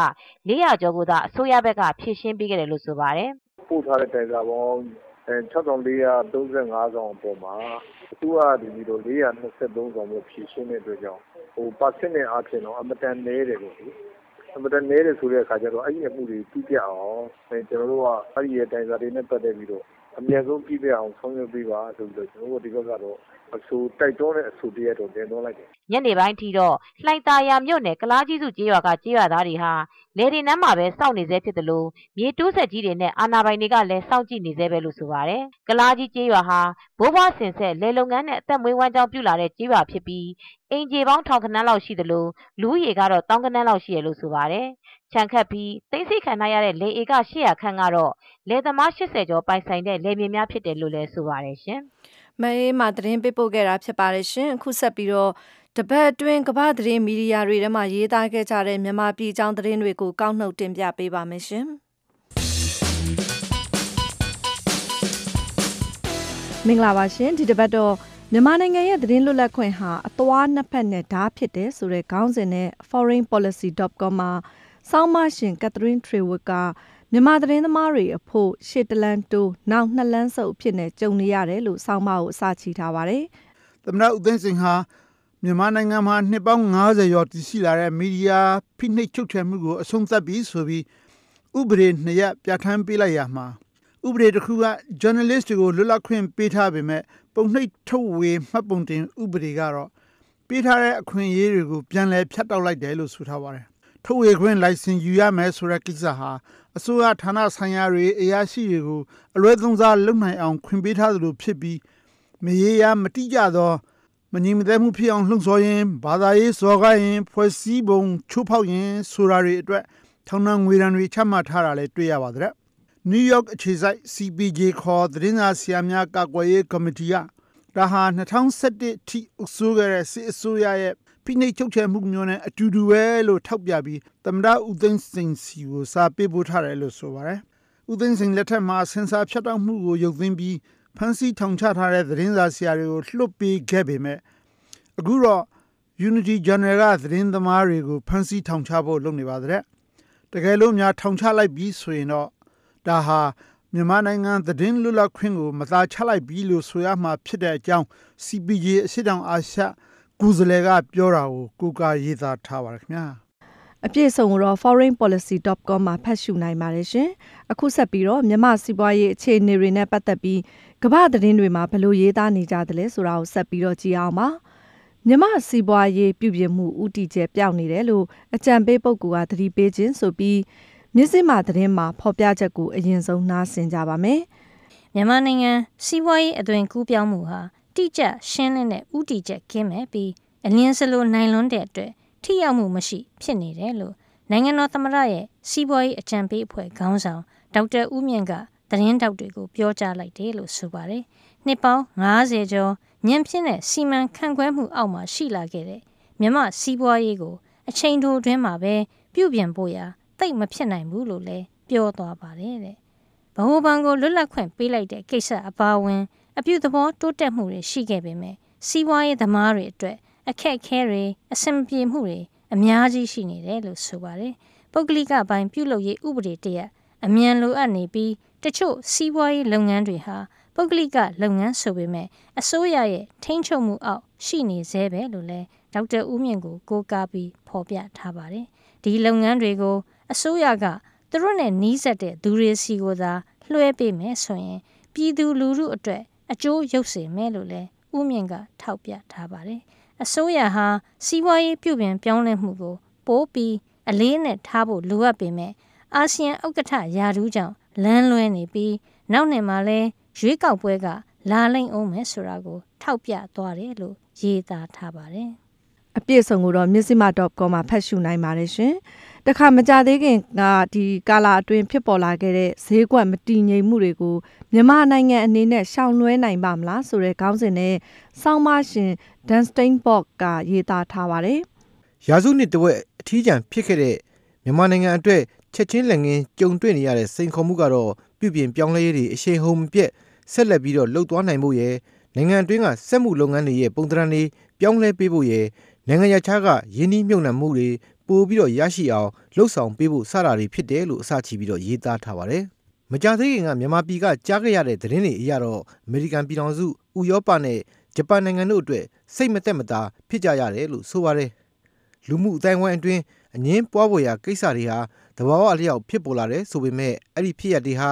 S8: 400ကျော်ကိုသာအစိုးရဘက်ကဖြေရှင်းပေးခဲ့တယ်လို့ဆိုပါတယ်။
S10: ပို့ထားတဲ့တိုင်စာပေါင်း 6435ဆောင်အပေါ်မှာအစိုးရကနေပြီးတော့423ဆောင်မျိုးဖြည့်ရှင်းတဲ့အတွက်ကြောင့်ဟိုပါစင်နဲ့အားဖြင့်တော့အမတန်နည်းတယ်လို့လေအမတန်နည်းတယ်ဆိုတဲ့အခါကျတော့အဲ့ဒီအမှုတွေပြီးပြအောင်ကျွန်တော်တို့ကအဲ့ဒီရဲ့တိုင်စာတွေနဲ့ပတ်သက်ပြီးတော့အမြန်ဆုံးပြီးပြအောင်ဆောင်ရွက်ပေးပါဆိုပြီးတော့ကျွန်တော်တို့ဒီဘက်ကတော့ အဆိုတိုက်တွန်းတဲ့အဆိုတရက်တော့တင်သွင်းလိုက်တယ်
S8: ညနေပိုင်းထိတော့လှိုင်သာယာမြို့နယ်ကလားကြီးစုကျေးရွာကကျေးရွာသားတွေဟာလေဒီနန်းမှာပဲစောင့်နေသေးဖြစ်တယ်လို့မြေတိုးဆက်ကြီးတွေနဲ့အာနာပိုင်တွေကလည်းစောင့်ကြည့်နေသေးပဲလို့ဆိုပါတယ်ကလားကြီးကျေးရွာဟာဘိုးဘွားဆင်ဆက်လေလုပ်ငန်းနဲ့အသက်မွေးဝမ်းကြောင်းပြုလာတဲ့ကျေးရွာဖြစ်ပြီးအင်ဂျီပေါင်းထောင်ခန်းလောက်ရှိတယ်လို့လူဦးရေကတော့တောင်းကန်းလောက်ရှိရလို့ဆိုပါတယ်ခြံခတ်ပြီးသိသိခံထားရတဲ့လေဧက800ခန့်ကတော့လေသမား80ကျော်ပိုင်ဆိုင်တဲ့လေမြေများဖြစ်တယ်လို့လည်းဆိုပါတယ်ရှင်။
S2: မအေးမှာသတင်းပေးပို့ခဲ့တာဖြစ်ပါတယ်ရှင်။အခုဆက်ပြီးတော့တပတ်အတွင်းကမ္ဘာသတင်းမီဒီယာတွေထဲမှာရေးသားခဲ့ကြတဲ့မြန်မာပြည်အကြောင်းသတင်းတွေကိုကောက်နှုတ်တင်ပြပေးပါမယ်ရှင်။မင်္ဂလာပါရှင်ဒီတပတ်တော့မြန်မာနိုင်ငံရဲ့သတင်းလွတ်လပ်ခွင့်ဟာအသွားနှစ်ဖက်နဲ့ဓာတ်ဖြစ်တယ်ဆိုတဲ့ခေါင်းစဉ်နဲ့ foreignpolicy.com မှာစောင်းမရှင်ကက်သရင်းထရီဝတ်က မြန်မာသတင်းသမားတွေအဖို့ရှစ်တလန်တိုးနောက်နှစ်လန်းစုပ်ဖြစ်နေကြုံနေရတယ်လို့စောင်းမကိုအစချီထားပါတယ်။
S11: သမ္မတဦးသိန်းစိန်ဟာမြန်မာနိုင်ငံမှာနှစ်ပေါင်း90ရောတည်ရှိလာတဲ့မီဒီယာဖိနှိပ်ချုပ်ချယ်မှုကိုအဆုံးသတ်ပြီးဆိုပြီးဥပဒေနှစ်ရပ်ပြဋ္ဌာန်းပေးလိုက်ရမှာဥပဒေတစ်ခုက journalist တွေကိုလွတ်လပ်ခွင့်ပေးထားပေမဲ့ပုံနှိပ်ထုတ်ဝေမှတ်ပုံတင်ဥပဒေကတော့ပေးထားတဲ့အခွင့်အရေးတွေကိုပြန်လည်ဖြတ်တောက်လိုက်တယ်လို့ဆိုထားပါတယ် ထုတ်ဝေခွင့်လိုင်စင်ယူရမယ်ဆိုတဲ့ကိစ္စဟာအစိုးရဌာနဆိုင်ရာတွေအရာရှိတွေကိုအလွဲသုံးစားလုပ်နိုင်အောင်ခွင့်ပေးထားသလိုဖြစ်ပြီးမရေရာမတိကျသောမငြိမ်မသက်မှုဖြစ်အောင်လှုံ့ဆော်ရင်ဘာသာရေးစော်ကားရင် ဖွဲ့စည်းပုံချိုးဖောက်ရင်ဆိုတာတွေအတွက်ထောင်နှံငွေရန်တွေချမှတ်ထားတာလည်းတွေ့ရပါတဲ့။ New York အခြေစိုက် CPJ ခေါ်သတင်းစာဆရာများကာကွယ်ရေးကော်မတီကဒါဟာ2011ထိအစိုးရရဲ့စစ်အစိုးရရဲ့ ဖိနှိပ်ချုပ်ချယ်မှုမျိုးနဲ့အတူတူပဲလို့ထောက်ပြပြီးသမ္မတဦးသိန်းစိန်စီကိုစာပေးပို့ထားတယ်လို့ဆိုပါတယ်။ဦးသိန်းစိန်လက်ထက်မှာဆင်ဆာဖြတ်တောက်မှုကိုရုပ်သိမ်းပြီးဖမ်းဆီးထောင်ချထားတဲ့သတင်းစာဆရာတွေကိုလွှတ်ပေးခဲ့ပေမဲ့အခုတော့ Unity Journal ကသတင်းသမားတွေကိုဖမ်းဆီးထောင်ချဖို့လုပ်နေပါတဲ့တကယ်လို့များထောင်ချလိုက်ပြီးဆိုရင်တော့ဒါဟာမြန်မာနိုင်ငံသတင်းလွတ်လပ်ခွင့်ကိုမသာချလိုက်ပြီလို့ဆိုရမှာဖြစ်တဲ့အကြောင်း CPJ အရှိတောင်အာရှ ကုစလေကပြောတာကိုကိုကာရေးသားထားပါရခင်ဗျာ
S2: အပြည့်စုံကိုတော့ foreignpolicy.com မှာဖတ်ရှုနိုင်ပါတယ်ရှင်အခုဆက်ပြီးတော့မြန်မာစီးပွားရေးအခြေအနေတွေနဲ့ပတ်သက်ပြီးကမ္ဘာသတင်းတွေမှာဘယ်လိုရေးသားနေကြသလဲဆိုတာကိုဆက်ပြီးတော့ကြည့်အောင်ပါမြမစီးပွားရေးပြုပြင်မှုဥတီကျပြောင်းနေတယ်လို့အကြံပေးပုဂ္ဂိုလ်ကသတိပေးခြင်းဆိုပြီးမြစ်စစ်မှသတင်းမှာဖော်ပြချက်ကိုအရင်ဆုံးနားဆင်ကြပါမယ်။
S12: မြန်မာနိုင်ငံစီးပွားရေးအသွင်ကူးပြောင်းမှုဟာ တိကျရှင်းလင်းတဲ့ဥတီကျခင်းမဲ့ပြီးအလင်းစလိုနိုင်လွန်းတဲ့အတွက်ထိရောက်မှုမရှိ ဖြစ်နေတယ်လို့နိုင်ငံတော်သမ္မတရဲ့စီးပွားရေးအကြံပေးအဖွဲ့ခေါင်းဆောင်ဒေါက်တာဦးမြင့်ကသတင်းတောက်တွေကိုပြောကြားလိုက်တယ်လို့ဆိုပါတယ်။နှစ်ပေါင်း90ကျော်ညံပြင်းတဲ့စီမံခန့်ခွဲမှုအောက်မှာရှိလာခဲ့တဲ့မြမစီးပွားရေးကိုအချိန်တိုအတွင်းမှာပဲပြုပြင်ဖို့ရာတိတ်မဖြစ်နိုင်ဘူးလို့လည်းပြောသွားပါတယ်တဲ့။ဗဟိုဘဏ်ကိုလွတ်လပ်ခွင့်ပေးလိုက်တဲ့ကိစ္စအပါအဝင် အပြုသဘောတိုးတက်မှုတွေရှိခဲ့ပေမဲ့စီးပွားရေးသမားတွေအတွက်အခက်အခဲတွေအဆင်ပြေမှုတွေအများကြီးရှိနေတယ်လို့ဆိုပါတယ်။ပုဂ္ဂလိကပိုင်းပြုလုပ်ရေးဥပဒေတရက်အမြန်လိုအပ်နေပြီးတချို့စီးပွားရေးလုပ်ငန်းတွေဟာပုဂ္ဂလိကလုပ်ငန်းဆိုပေမဲ့အစိုးရရဲ့ထိန်းချုပ်မှုအောက်ရှိနေသေးပဲလို့လည်းဒေါက်တာဦးမြင့်ကိုကိုးကားပြီးဖော်ပြထားပါတယ်။ဒီလုပ်ငန်းတွေကိုအစိုးရကသူတို့နဲ့နှီးစပ်တဲ့သူတွေစီကိုသာလွှဲပေးမယ်ဆိုရင်ပြည်သူလူထုအတွက် အကျိုးရုပ်စေမယ်လို့လည်းဦးမြင့်ကထောက်ပြထားပါတယ်။အစိုးရဟာစီးပွားရေးပြုပြင်ပြောင်းလဲမှုကို ပိုပြီးအလေးနဲ့ထားဖို့လိုအပ်ပေမဲ့အာဆီယံဥက္ကဋ္ဌယာဒူးကြောင့်လမ်းလွဲနေပြီးနောက်နှစ်မှာလဲရွေးကောက်ပွဲကလာလိမ့်အောင်မယ်ဆိုတာကို ထောက်ပြသွားတယ်လို့ရေးသားထားပါတယ်။
S2: အပြည့်စုံကိုတော့ missima.com မှာဖတ်ရှုနိုင်ပါတယ်ရှင်။တခါမကြသေးခင်ကဒီကာလာအတွင်းဖြစ်ပေါ်လာခဲ့တဲ့ဈေးကွက်မတည်ငြိမ်မှုတွေကိုမြန်မာနိုင်ငံအနေနဲ့ရှောင်လွှဲနိုင်ပါမလားဆိုတဲ့ခေါင်းစဉ်နဲ့ဆောင်းမရှင် Dan Steinbock ကရေးသားထားပါတယ်။
S7: ရာစုနှစ်တဝက်အထီးကျန်ဖြစ်ခဲ့တဲ့မြန်မာနိုင်ငံအတွက်ချက်ချင်းလက်ငင်းကြုံတွေ့နေရတဲ့စိန်ခေါ်မှုကတော့ပြုပြင်ပြောင်းလဲရေးတွေအရှိန်ဟုန်ပြက်ဆက်လက်ပြီးတော့လှုပ်သွားနိုင်ဖို့ရယ်နိုင်ငံအတွင်းကစက်မှုလုပ်ငန်းတွေရဲ့ပုံသဏ္ဍာန်တွေပြောင်းလဲပေးဖို့ရယ် နိုင်ငံရခြားကယင်းနှီးမြှုပ်နှံမှုတွေ ပို့ပြီးတော့ ရရှိအောင်လှုပ်ဆောင်ပေးဖို့ စတာတွေဖြစ်တယ်လို့ အစချီပြီးတော့ ရေးသားထားပါတယ်။မကြာသေးခင်က မြန်မာပြည်က ကြားခဲ့ရတဲ့ သတင်းတွေအရတော့ အမေရိကန်ပြည်ထောင်စု ဥရောပနဲ့ ဂျပန်နိုင်ငံတို့အတွက် စိတ်မသက်မသာ ဖြစ်ကြရတယ်လို့ ဆိုပါတယ်။လူမှုအတိုင်းဝိုင်းအတွင်း အငင်းပွားပေါ်ရာ ကိစ္စတွေဟာတဘာဝအလျောက် ဖြစ်ပေါ်လာတယ်ဆိုပေမဲ့အဲ့ဒီဖြစ်ရတွေဟာ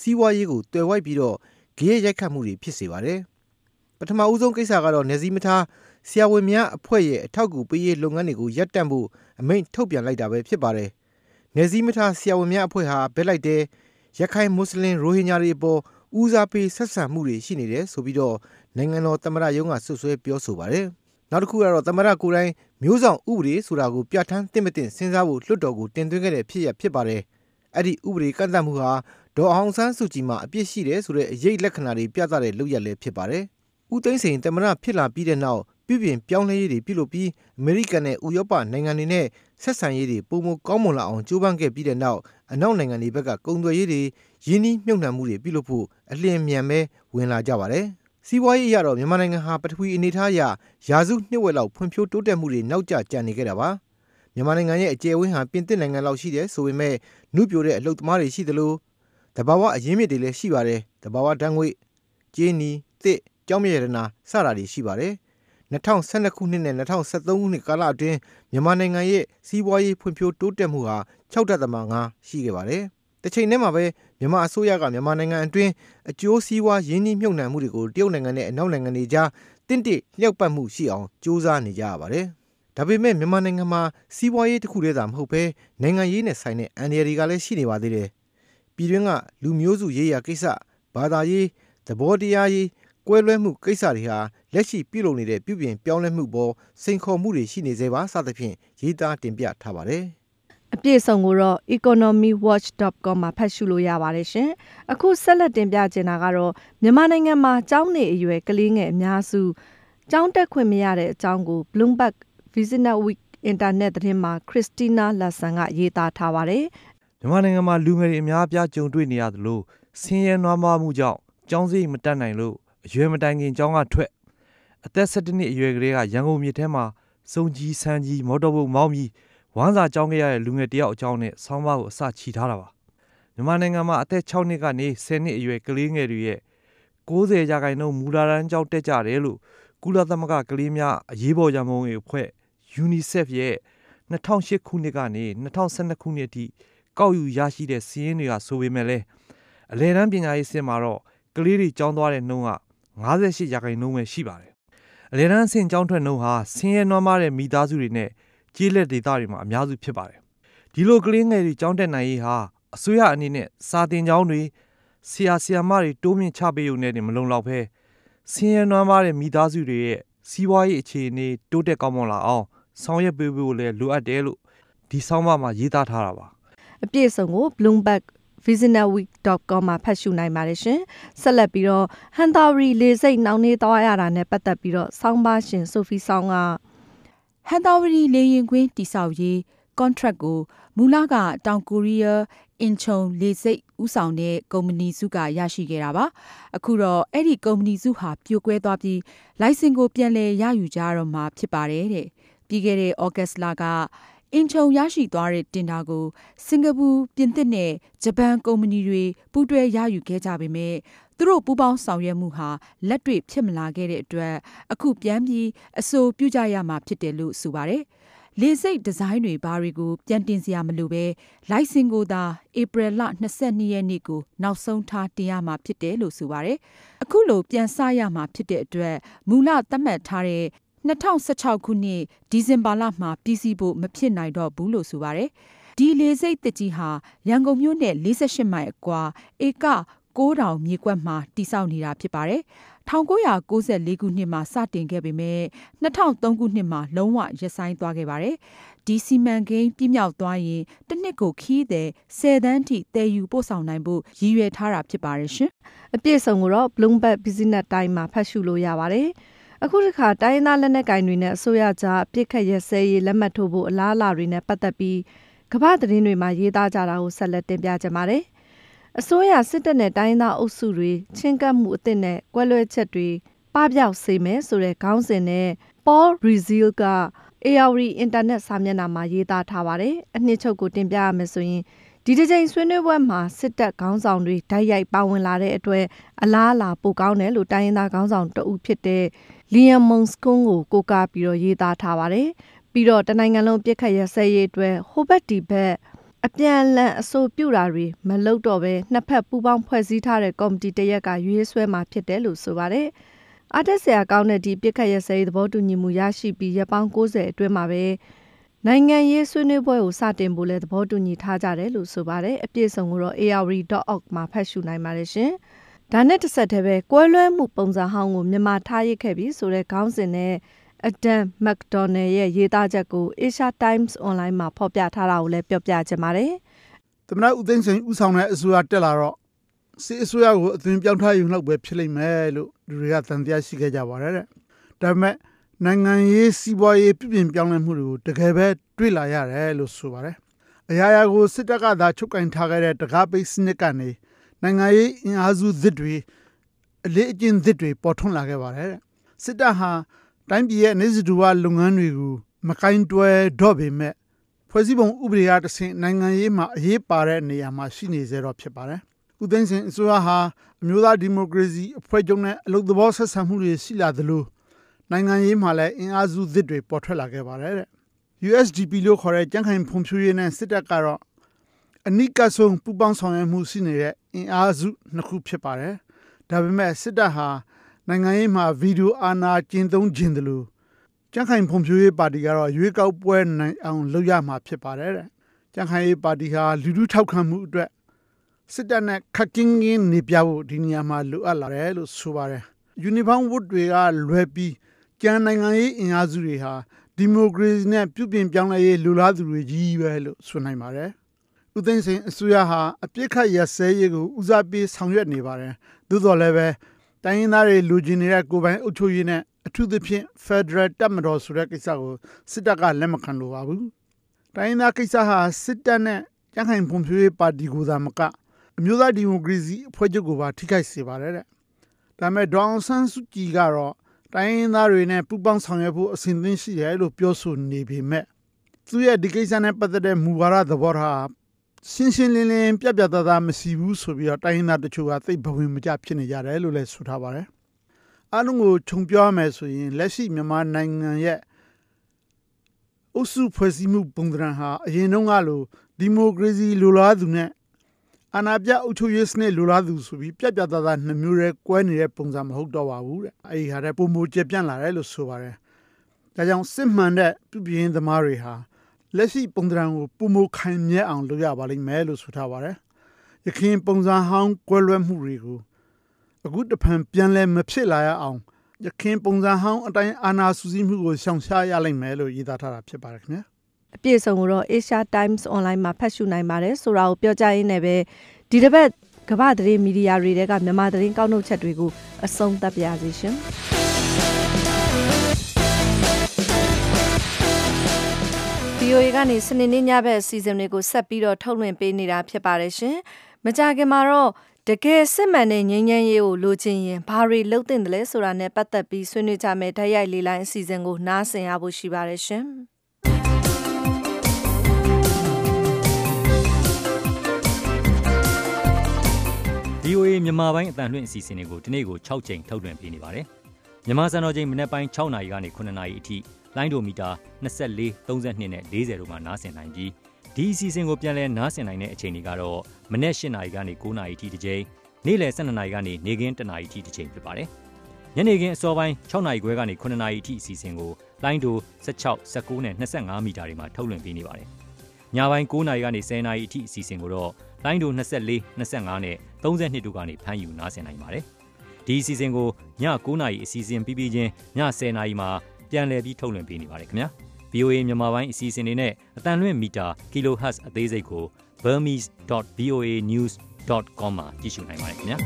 S7: စီးပွားရေးကိုတွယ်ဝိုက်ပြီးတော့ဂရဲရိုက်ခတ်မှုတွေ ဖြစ်စေပါတယ်။ပထမဦးဆုံးကိစ္စကတော့နေစည်းမထား ဆရာဝန်များအဖွဲ့ရဲ့အထောက်အကူပေးရေးလုပ်ငန်းတွေကို ရပ်တန့်ဖို့ အမိန့်ထုတ်ပြန်လိုက်တာပဲဖြစ်ပါတယ်။နေစည်းမထား ဆရာဝန်များအဖွဲ့ဟာ ဘက်လိုက်တဲ့ရခိုင်မွတ်စလင် ရိုဟင်ဂျာတွေအပေါ် ဦးစားပေးဆက်ဆံမှုတွေ ရှိနေတယ်ဆိုပြီးတော့ နိုင်ငံတော်သမ္မတရုံးကဆွဆွဲပြောဆိုပါတယ်။နောက်တစ်ခုကတော့ သမ္မတကိုယ်တိုင် မျိုးဆောင်ဥပဒေဆိုတာကို ပြဋ္ဌာန်းသင့်မသင့် စဉ်းစားဖို့ လွှတ်တော်ကို တင်သွင်းခဲ့တဲ့ ဖြစ်ရဖြစ်ပါတယ်။အဲ့ဒီဥပဒေကန့်သတ်မှုဟာ ဒေါ်အောင်ဆန်းစုကြည်မှာ အပြစ်ရှိတယ်ဆိုတဲ့ အရေးလက္ခဏာတွေ ပြသတဲ့လုပ်ရက်လည်း ဖြစ်ပါတယ်။ဦးသိန်းစိန် သမ္မတဖြစ်လာပြီးတဲ့နောက် ပြုပြင်ပြောင်းလဲရေးတွေပြုလုပ်ပြီး အမေရိကန်နဲ့ ဥရောပနိုင်ငံတွေနဲ့ ဆက်ဆံရေးတွေပုံမကောင်းမွန်လာအောင် ကြိုးပမ်းခဲ့ပြီးတဲ့နောက် အနောက်နိုင်ငံတွေဘက်က ကုန်သွယ်ရေးတွေ ရင်းနှီးမြှုပ်နှံမှုတွေ ပြုလုပ်ဖို့ အလျင်မြန်ပဲ ဝင်လာကြပါတယ်။စီးပွားရေးအရတော့ မြန်မာနိုင်ငံဟာ ပထဝီအနေအထားအရ ရာစုနှစ်ဝက်လောက် ဖွံ့ဖြိုးတိုးတက်မှုတွေ နောက်ကျကျန်နေခဲ့တာပါ။မြန်မာနိုင်ငံရဲ့ အကျယ်ဝန်းဟာ ပြင်သစ်နိုင်ငံလောက်ရှိတယ်ဆိုပေမဲ့နှုပြိုတဲ့အလုပ်သမားတွေရှိသလိုတဘာဝအရင်းမြစ်တွေလည်း ရှိပါတယ်တဘာဝဓာတ်ငွေကြေးနီတစ်ကြောင်းမြရတနာ စတာတွေရှိပါတယ် 2012ခုနှစ်နဲ့2013ခုနှစ်ကာလအတွင်း မြန်မာနိုင်ငံရဲ့ စီးပွားရေးဖွံ့ဖြိုးတိုးတက်မှုဟာ6.5ရှိခဲ့ပါတယ်။တစ်ချိန်တည်းမှာပဲ မြန်မာအစိုးရက မြန်မာနိုင်ငံအတွင်း အကျိုးစီးပွား ရင်းနှီးမြှုပ်နှံမှုတွေကို တရုတ်နိုင်ငံနဲ့ အနောက်နိုင်ငံတွေကြားတင့်တင့်လျှောက်ပတ်မှုရှိအောင် ကြိုးစားနေကြရပါတယ်။ဒါပေမဲ့ မြန်မာနိုင်ငံမှာ စီးပွားရေးတစ်ခုတည်းသာမဟုတ်ဘဲ နိုင်ငံရေးနဲ့ဆိုင်တဲ့ အန်ဒီရီကလည်း ရှိနေပါသေးတယ်။ပြည်တွင်းက လူမျိုးစုရေးရာကိစ္စ ဘာသာရေး သဘောတရားရေး ကွဲလွဲမှုကိစ္စတွေဟာ လက်ရှိပြုလုပ်နေတဲ့ ပြုပြင်ပြောင်းလဲမှုပေါ် စိန်ခေါ်မှုတွေရှိနေသေးပါ စသဖြင့် ရေးသားတင်ပြထားပါတယ်
S2: အပြည့်စုံကိုတော့ economywatch.com မှာ ဖတ်ရှုလို့ရပါတယ်ရှင်။အခုဆက်လက်တင်ပြချင်တာကတော့ မြန်မာနိုင်ငံမှာ ကျောင်းနေအရွယ် ကလေးငယ်အများစု ကျောင်းတက်ခွင့်မရတဲ့အကြောင်းကို Bloomberg Business Week Internet သတင်းမှာ Christina Lasson က ရေးသားထားပါတယ်
S13: မြန်မာနိုင်ငံမှာ လူငယ်တွေအများအပြား ကြုံတွေ့နေရသလို ဆင်းရဲနွမ်းပါးမှုကြောင့် ကျောင်းစရိတ်မတက်နိုင်လို့ အရွယ်မတိုင်ခင် ကျောင်းကထွက် အသက်၁၇နှစ်အရွယ်ကလေးကရန်ကုန်မြို့ထဲမှာစုံကြီးဆန်းကြီးမော်တော်ဘုတ်မောင်းပြီးဝမ်းစာကျောင်းခဲ့ရတဲ့လူငယ်တယောက်အကြောင်းနဲ့ဆောင်းပါးကိုအစချီထားတာပါမြန်မာနိုင်ငံမှာအသက်6နှစ်ကနေ10နှစ်အရွယ်ကလေးငယ်တွေရဲ့90ရာခိုင်နှုန်းမူလာတန်းကျောင်းတက်ကြတယ်လို့ကုလသမဂ္ဂကလေးများအရေးပေါ်ရန်ပုံငွေအဖွဲ့ UNICEF ရဲ့2008ခုနှစ်ကနေ2012ခုနှစ်အထိကောက်ယူရရှိတဲ့စီးရင်တွေကဆိုပေမဲ့လည်းအလဲတန်းပညာရေးစစ်မှာတော့ကလေးတွေကျောင်းသွားတဲ့နှုန်းက58ရာခိုင်နှုန်းပဲရှိပါတယ်။ အလဲတန်းဆင့်ကျောင်းထွက်နှုန်းဟာဆင်းရဲနွမ်းပါးတဲ့မိသားစုတွေနဲ့ကျေးလက်ဒေသတွေမှာအများစုဖြစ်ပါတယ်။ဒီလိုကလေးငယ်တွေကျောင်းတက်နိုင်ရေးဟာအစိုးရအနေနဲ့စာတင်ကျောင်းတွေဆရာဆရာမတွေတိုးမြင့်ချပေးုံနဲ့မလုံလောက်ပဲဆင်းရဲနွမ်းပါးတဲ့မိသားစုတွေရဲ့စီးပွားရေးအခြေအနေတိုးတက်ကောင်းမွန်လာအောင်ဆောင်ရွက်ပေးဖို့လည်းလိုအပ်တယ်လို့ဒီဆောင်းပါးမှာရေးသားထားတာပါ
S2: အပြည့်အစုံကို Bloomberg visionary.com မှာဖတ်ရှုနိုင်ပါတယ်ရှင်။ဆက်လက်ပြီးတော့ဟန်တာရီလေစိတ်နှောင်းနှေးသွားရတာနဲ့ပတ်သက်ပြီးတော့ဆောင်းပါရှင်ဆိုဖီဆောင်းက
S14: ဟန်တာရီလေရင်ကွင်းတိဆောက်ရေး contract ကိုမူလကတောင်ကိုရီးယားအင်ချုံလေစိတ်ဥဆောင်တဲ့ကုမ္ပဏီစုကရရှိခဲ့တာပါအခုတော့အဲ့ဒီကုမ္ပဏီစုဟာပြိုကွဲသွားပြီးလိုင်စင်ကိုပြန်လည်ရယူကြတော့မှာဖြစ်ပါတယ်တဲ့ပြီးခဲ့တဲ့ဩဂတ်စ်လက အင်ချုံရရှိသွားတဲ့တင်တာကိုစင်ကာပူပြင်သစ်နဲ့ဂျပန်ကုမ္ပဏီတွေပူးတွဲရယူခဲ့ကြပေမဲ့သူတို့ပူးပေါင်းဆောင်ရွက်မှုဟာလက်တွေ့ဖြစ်မလာခဲ့တဲ့အတွက်အခုပြန်ပြီးအဆိုပြုကြရမှာဖြစ်တယ်လို့ဆိုပါတယ်လေစိတ်ဒီဇိုင်းတွေဘာတွေကိုပြန်တင်စရာမလိုပဲလိုင်စင်ကိုသာဧပြီလ22ရက်နေ့ကိုနောက်ဆုံးထားတင်ရမှာဖြစ်တယ်လို့ဆိုပါတယ်။အခုလိုပြန်စရမှာဖြစ်တဲ့အတွက်မူလသတ်မှတ်ထားတဲ့ 2016ခုနှစ်ဒီဇင်ဘာလမှာပြည်စည်းဖို့မဖြစ်နိုင်တော့ဘူးလို့ဆိုပါတယ်။ဒီလေစိတ်တကြီးဟာရန်ကုန်မြို့နဲ့48မိုင်အကွာဧက9000မြေကွက်မှာတိစောက်နေတာဖြစ်ပါတယ်။1994ခုနှစ်မှာစတင်ခဲ့ပေမဲ့2003ခုနှစ်မှာလုံးဝရပ်ဆိုင်းသွားခဲ့ပါတယ်။ဒီစီမံကိန်းပြည့်မြောက်သွားရင်တစ်နှစ်ကိုခီးတဲ့10တန်းထိတည်ယူပို့ဆောင်နိုင်ဖို့ရည်ရွယ်ထားတာဖြစ်ပါတယ်ရှင်။
S2: အပြည့်စုံကိုတော့ Bloomberg Business Time မှာဖတ်ရှုလို့ရပါတယ်။ အခုတစ်ခါတိုင်းရင်းသားလက်နက်ကိုင်တွေနဲ့အစိုးရကြားအပြစ်ခတ်ရစဲရေးလက်မှတ်ထိုးဖို့အလားအလာတွေနဲ့ပတ်သက်ပြီးကမ္ဘာသတင်းတွေမှာရေးသားကြတာကိုဆက်လက်တင်ပြကြပါမယ်။အစိုးရစစ်တပ်နဲ့တိုင်းသားအုပ်စုတွေချင်းကပ်မှုအသစ်နဲ့ကွဲလွဲချက်တွေပပျောက်စေမယ်ဆိုတဲ့ခေါင်းစဉ်နဲ့ Paul Rizil က ARI Internet စာမျက်နှာမှာရေးသားထားပါတယ်။အနှစ်ချုပ်ကိုတင်ပြရမယ်ဆိုရင်ဒီတစ်ချိန်ဆွေးနွေးပွဲမှာစစ်တပ်ခေါင်းဆောင်တွေဓာတ်ရိုက်ပါဝင်လာတဲ့အတွက်အလားအလာပိုကောင်းတယ်လို့တိုင်းရင်းသားခေါင်းဆောင်တအုပ်ဖြစ်တဲ့ လီယမ်မုန်စကွန်ကိုကိုကားပြီးတော့ရေးသားထားပါတယ်။ပြီးတော့တနိုင်ငံလုံးပြစ်ခတ်ရဆဲရေးအတွက်ဟိုဘက်ဒီဘက်အပြန်အလှန်အဆိုပြုတာတွေမလုပ်တော့ဘဲနှစ်ဖက်ပူးပေါင်းဖွဲ့စည်းထားတဲ့ကော်မတီတရက်ကရွေးဆွဲမှာဖြစ်တယ်လို့ဆိုပါတယ်။အားတက်ဆရာကောင်းတဲ့ဒီပြစ်ခတ်ရဆဲရေးသဘောတူညီမှုရရှိပြီးရပောင်း90အတွင်းမှာပဲနိုင်ငံရေးဆွေးနွေးပွဲကိုစတင်ဖို့လည်းသဘောတူညီထားကြတယ်လို့ဆိုပါတယ်။အပြည့်စုံကိုတော့ ARD.org မှာဖတ်ရှုနိုင်ပါတယ်ရှင်။ ဒါနဲ့တစ်ဆက်တည်းပဲကွဲလွဲမှုပုံစံဟောင်းကိုမြန်မာထားရစ်ခဲ့ပြီးဆိုတဲ့ခေါင်းစဉ်နဲ့အဒမ်မက်ဒေါ်နယ်ရဲ့ရေးသားချက်ကို Asia Times Online မှာဖော်ပြထားတာကိုလည်းပြောပြချင်ပါတယ်။
S11: သမ္မတဦးသိန်းစိန်ဦးဆောင်တဲ့အစိုးရတက်လာတော့စစ်အစိုးရကိုအသွင်ပြောင်းထားယူလောက်ပဲဖြစ်လိမ့်မယ်လို့လူတွေကသံသယရှိခဲ့ကြပါတယ်တဲ့။ဒါပေမဲ့နိုင်ငံရေးစီးပွားရေးပြပြင်ပြောင်းလဲမှုတွေကိုတကယ်ပဲတွေ့လာရတယ်လို့ဆိုပါတယ်။အရာရာကိုစစ်တပ်ကသာချုပ်ကင်ထားခဲ့တဲ့တကားပိတ်စနစ်ကနေ နိုင်ငံရေးအင်အားစုသစ်တွေအလေးအကျင့်သစ်တွေပေါ်ထွန်းလာခဲ့ပါတယ်တဲ့။စစ်တပ်ဟာတိုင်းပြည်ရဲ့နေစတူဝလုပ်ငန်းတွေကိုမကင်တွယ်တော့ပေမဲ့ဖွဲ့စည်းပုံဥပဒေအရတဆင့်နိုင်ငံရေးမှာအရေးပါတဲ့နေရာမှာရှိနေစေတော့ဖြစ်ပါတယ်။ဦးသိန်းစင်အစိုးရဟာအမျိုးသားဒီမိုကရေစီအဖွဲ့ချုပ်နဲ့အလုပ်သဘောဆက်ဆံမှုတွေရှိလာသလိုနိုင်ငံရေးမှာလည်းအင်အားစုသစ်တွေပေါ်ထွက်လာခဲ့ပါတယ်တဲ့ USDP လို့ခေါ်တဲ့ကြံ့ခိုင်ဖွံ့ဖြိုးရေးနဲ့စစ်တပ်ကတော့အနိကဆုံးပူပေါင်းဆောင်ရွက်မှုရှိနေတဲ့ အင်အားစုနှစ်ခုဖြစ်ပါတယ်ဒါပေမဲ့စစ်တပ်ဟာနိုင်ငံရေးမှာဗီဒီယိုအာဏာကျင့်သုံးခြင်းတယ်လို့ကြံ့ခိုင်ဖွံ့ဖြိုးရေးပါတီကတော့ရွေးကောက်ပွဲနိုင်အောင်လုပ်ရမှာဖြစ်ပါတယ်တဲ့ကြံ့ခိုင်ရေးပါတီဟာလူထုထောက်ခံမှုအတွက်စစ်တပ်နဲ့ခက်ကင်းကင်းနေပြဖို့ဒီနေရာမှာလိုအပ်လာတယ်လို့ဆိုပါတယ်ယူနီဖောင်းဝတ်တွေကလွယ်ပြီးကျန်နိုင်ငံရေးအင်အားစုတွေဟာဒီမိုကရေစီနဲ့ပြုပြင်ပြောင်းလဲရေးလူလားသူတွေကြီးပဲလို့ဆိုနိုင်ပါတယ်။ ဦးသိန်းစိန်အစိုးရဟာအပြစ်ခတ်ရစဲရေးကိုဦးစားပေးဆောင်ရွက်နေပါတယ်။သို့တော်လည်းပဲတိုင်းရင်းသားတွေလူကျင်နေတဲ့ကိုပိုင်အုပ်ချုပ်ရေးနဲ့အထူးသဖြင့် Federal တပ်မတော်ဆိုတဲ့ကိစ္စကိုစစ်တပ်ကလက်မခံလိုပါဘူး။တိုင်းရင်းသားကိစ္စဟာစစ်တပ်နဲ့ကြံ့ခိုင်ဖွံ့ဖြိုးရေးပါတီကိုသာမကအမျိုးသားဒီမိုကရေစီအဖွဲ့ချုပ်ကိုပါထိခိုက်စေပါတယ်တဲ့။ဒါပေမဲ့ဒေါအောင်ဆန်းစုကြည်ကတော့တိုင်းရင်းသားတွေနဲ့ပူးပေါင်းဆောင်ရွက်ဖို့အစဉ်သင့်ရှိတယ်လို့ပြောဆိုနေပေမဲ့သူရဲ့ဒီကိစ္စနဲ့ပတ်သက်တဲ့မူဝါဒသဘောထား ရှင်းရှင်းလင်းလင်းပြပြသားသားမရှိဘူးဆိုပြီးတော့တိုင်းရင်းသားတချို့ကသိဘဝင်မကျဖြစ်နေကြတယ်လို့လည်းဆိုထားပါတယ်။အားလုံးကိုခြုံပြောရမယ်ဆိုရင်လက်ရှိမြန်မာနိုင်ငံရဲ့အုပ်စုဖွဲ့စည်းမှုပုံသဏ္ဍာန်ဟာအရင်တုန်းကလိုဒီမိုကရေစီလိုလားသူနဲ့အာဏာပြအုပ်ချုပ်ရေးစနစ်လိုလားသူဆိုပြီးပြပြသားသားနှမျိုးရဲကွဲနေတဲ့ပုံစံမဟုတ်တော့ပါဘူးတဲ့အဲဒီဟာတဲ့ပုံမကျပြန့်လာတယ်လို့ဆိုပါတယ်ဒါကြောင့်စစ်မှန်တဲ့ပြုပြင်သမားတွေဟာ လက်ရှိပုံစံကိုပုံမခိုင်မြဲအောင်လုပ်ရပါလိမ့်မယ်လို့ဆိုထားပါတယ်ရခင်ပုံစံဟောင်းကွဲလွဲမှုတွေကိုအခုတဖန်ပြန်လဲမဖြစ်လာရအောင်ရခင်ပုံစံဟောင်းအတိုင်းအာနာစူးစီးမှုကိုရှောင်ရှားရလိမ့်မယ်လို့ရေးသားထားတာဖြစ်ပါတယ်ခင်ဗျာ
S2: အပြည့်စုံကိုတော့ Asia Times Online မှာဖတ်ရှုနိုင်ပါတယ်ဆိုတာကိုပြောကြားရင်းနဲ့ပဲဒီတစ်ပတ်ကမ္ဘာသတင်းမီဒီယာတွေကမြန်မာသတင်းကောက်နှုတ်ချက်တွေကိုအဆုံးသတ်ပါရစေရှင်။ VOA ကနေစနေနေ့ညဘက်အစီအစဉ်တွေကိုဆက်ပြီးတော့ထုတ်လွှင့်ပေးနေတာဖြစ်ပါတယ်ရှင်။မကြခင်မှာတော့တကယ်စစ်မှန်တဲ့ငြိမ်းချမ်းရေးကိုလိုချင်ရင်ဘာတွေလုပ်သင့်တယ်လဲဆိုတာနဲ့ပတ်သက်ပြီးဆွေးနွေးကြမယ်ဓာတ်ရိုက်လေးလိုင်းအစီအစဉ်ကိုနားဆင်ရဖို့ရှိပါတယ်ရှင်။
S15: VOA မြန်မာပိုင်းအတန်လွှင့်အစီအစဉ်တွေကိုဒီနေ့ကို6ချိန်ထုတ်လွှင့်ပေးနေပါတယ်မြန်မာစံတော်ချိန်မနေ့ပိုင်း6နာရီကနေ9နာရီအထိ လိုင်းဒိုမီတာ24 32နဲ့40တို့မှာနားဆင်နိုင်ပြီးဒီအစီအစဉ်ကိုပြန်လည်နားဆင်နိုင်တဲ့အချိန်တွေကတော့မနေ့8နာရီကနေ9နာရီထိတစ်ချိန်နေ့လယ်12နာရီကနေနေ့ခင်း1နာရီထိတစ်ချိန်ဖြစ်ပါတယ်။ညနေခင်းအစောပိုင်း6နာရီခွဲကနေ9နာရီထိအစီအစဉ်ကိုလိုင်းဒို16 19နဲ့25မီတာတွေမှာထုတ်လွှင့်ပေးနေပါတယ်။ညပိုင်း9နာရီကနေ10နာရီအထိအစီအစဉ်ကိုတော့လိုင်းဒို24 25နဲ့32တို့ကနေဖမ်းယူနားဆင်နိုင်ပါတယ်။ဒီအစီအစဉ်ကိုည9နာရီအစီအစဉ်ပြီးပြီးချင်းည10နာရီမှာ ပြန်လည်ပြီးထုတ်လွှင့်ပေးနေပါတယ်ခင်ဗျာ။ VOA မြန်မာပိုင်းအစီအစဉ်တွေနဲ့အတန်လွင့်မီတာ kHz အသေးစိတ်ကို burmese.voanews.com မှာကြည့်ရှုနိုင်ပါတယ်ခင်ဗျာ။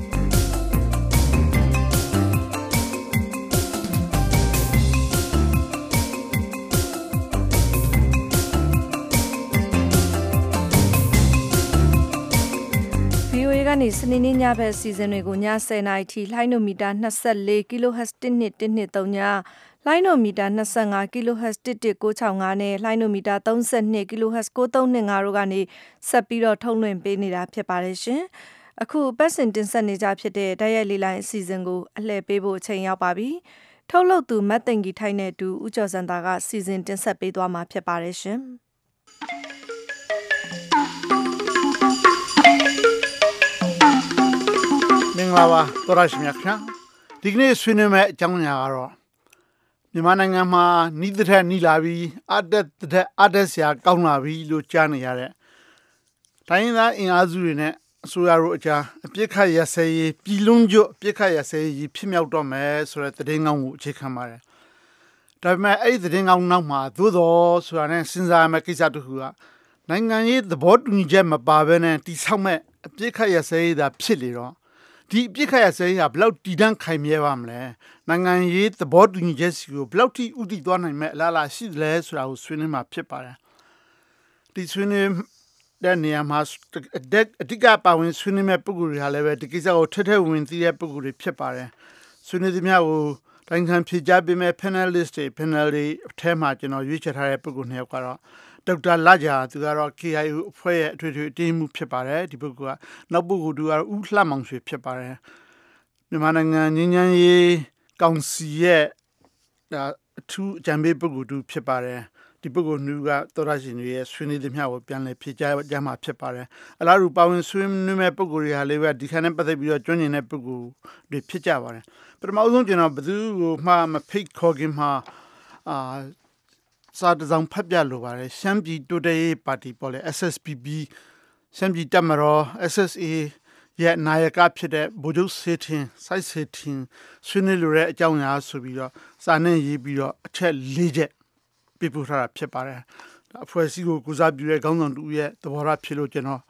S2: VOA ကနေစနေနေ့ညဘက်အစီအစဉ်တွေကိုည10:00နာရီထိလှိုင်းနိုမီတာ24 kHz 1213ည လိုင်းနိုမီတာ25 kHz 11965နဲ့လိုင်းနိုမီတာ32 kHz 9325တို့ကနေဆက်ပြီးတော့ထုတ်လွှင့်ပေးနေတာဖြစ်ပါတယ်ရှင်။အခုပတ်စင်တင်ဆက်နေကြဖြစ်တဲ့တိုက်ရိုက်လေးလိုင်းအစီအစဉ်ကိုအလှည့်ပေးဖို့အချိန်ရောက်ပါပြီ။ထုတ်လုပ်သူမတ်တင်ကြီးထိုင်းနဲ့တူဦးကျော်စံတာကစီစဉ်တင်ဆက်ပေးသွားမှာဖြစ်ပါတယ်ရှင်။
S11: မင်္ဂလာပါသောရရှိမြခင်ဒီကနေ့ဆွေးနွေးမယ့်အကြောင်းအရာကတော့ မြန်မာနိုင်ငံမှာနီးတဲ့ထက်နီးလာပြီးအတက်တဲ့အာတက်ဆရာကောင်းလာပြီလို့ကြားနေရတဲ့တိုင်းရင်းသားအင်အားစုတွေနဲ့အစိုးရတို့အကြားအပြစ်ခတ်ရစဲရေးပြည်လုံးကျွတ်အပြစ်ခတ်ရစဲရေးဖြစ်မြောက်တော့မယ်ဆိုတဲ့သတင်းကောင်းကိုအခြေခံပါတယ်ဒါပေမဲ့အဲ့ဒီသတင်းကောင်းနောက်မှာသို့တော်ဆိုတာနဲ့စဉ်းစားရမယ့်ကိစ္စတစ်ခုကနိုင်ငံရေးသဘောတူညီချက်မပါဘဲနဲ့တိဆောက်မဲ့အပြစ်ခတ်ရစဲရေးသာဖြစ်လေတော့ ဒီအပြစ်ခတ်ရစဲရေးဟာဘလောက်တည်တံ့ခိုင်မြဲပါမလဲနိုင်ငံရေးသဘောတူညီချက်စီကိုဘလောက်ထိဥတည်သွားနိုင်မဲ့အလားအလာရှိသလဲဆိုတာကိုဆွေးနွေးမှာဖြစ်ပါတယ်ဒီဆွေးနွေးတဲ့နေရာမှာအဓိကပါဝင်ဆွေးနွေးမဲ့ပုဂ္ဂိုလ်တွေဟာလည်းပဲဒီကိစ္စကိုထက်ထက်ဝင်သိတဲ့ပုဂ္ဂိုလ်တွေဖြစ်ပါတယ်ဆွေးနွေးသမျှကိုတိုင်းခံဖြေကြားပေးမဲ့ panelist တွေ panel တွေအထက်မှာကျွန်တော်ရွေးချယ်ထားတဲ့ပုဂ္ဂိုလ်နှစ်ယောက်ကတော့ ဒေါက်တာလာဂျာသူကတော့ KIU အဖွဲ့ရဲ့အထွေထွေအတင်းမှုဖြစ်ပါတယ်ဒီပုဂ္ဂိုလ်ကနောက်ပုဂ္ဂိုလ်သူကတော့ဦးလှမောင်ရွှေဖြစ်ပါတယ်မြန်မာနိုင်ငံငင်းငန်းရေးကောင်စီရဲ့အထူးအကြံပေးပုဂ္ဂိုလ်သူဖြစ်ပါတယ်ဒီပုဂ္ဂိုလ်မျိုးကသောရရှင်တွေရဲ့ဆွေးနွေးသမျှကိုပြန်လည်ဖြေကြားကြမှာဖြစ်ပါတယ်အလားတူပါဝင်ဆွေးနွေးမဲ့ပုဂ္ဂိုလ်တွေဟာလည်းပဲဒီခါနဲ့ပတ်သက်ပြီးတော့ကျွမ်းကျင်တဲ့ပုဂ္ဂိုလ်တွေဖြစ်ကြပါတယ်ပထမဆုံးကျွန်တော်ဘယ်သူကိုမှမဖိတ်ခေါ်ခင်မှာအာ စာတစောင်ဖတ်ပြလိုပါတယ်ရှမ်းပြည်တိုတေးပါတီပေါ်လေ SSPB ရှမ်းပြည်တပ်မတော် SSA ရဲ့နာယကဖြစ်တဲ့ဗိုလ်ချုပ်စေထင်စိုက်စေထင်ဆွေးနွေးလိုတဲ့အကြောင်းအရာဆိုပြီးတော့စာနဲ့ရေးပြီးတော့အထက်၄ချက်ပြပို့ထားတာဖြစ်ပါတယ်အဖွဲ့အစည်းကိုကုစားပြုတဲ့ခေါင်းဆောင်တူရဲ့သဘောထားဖြစ်လို့ကျွန်တော်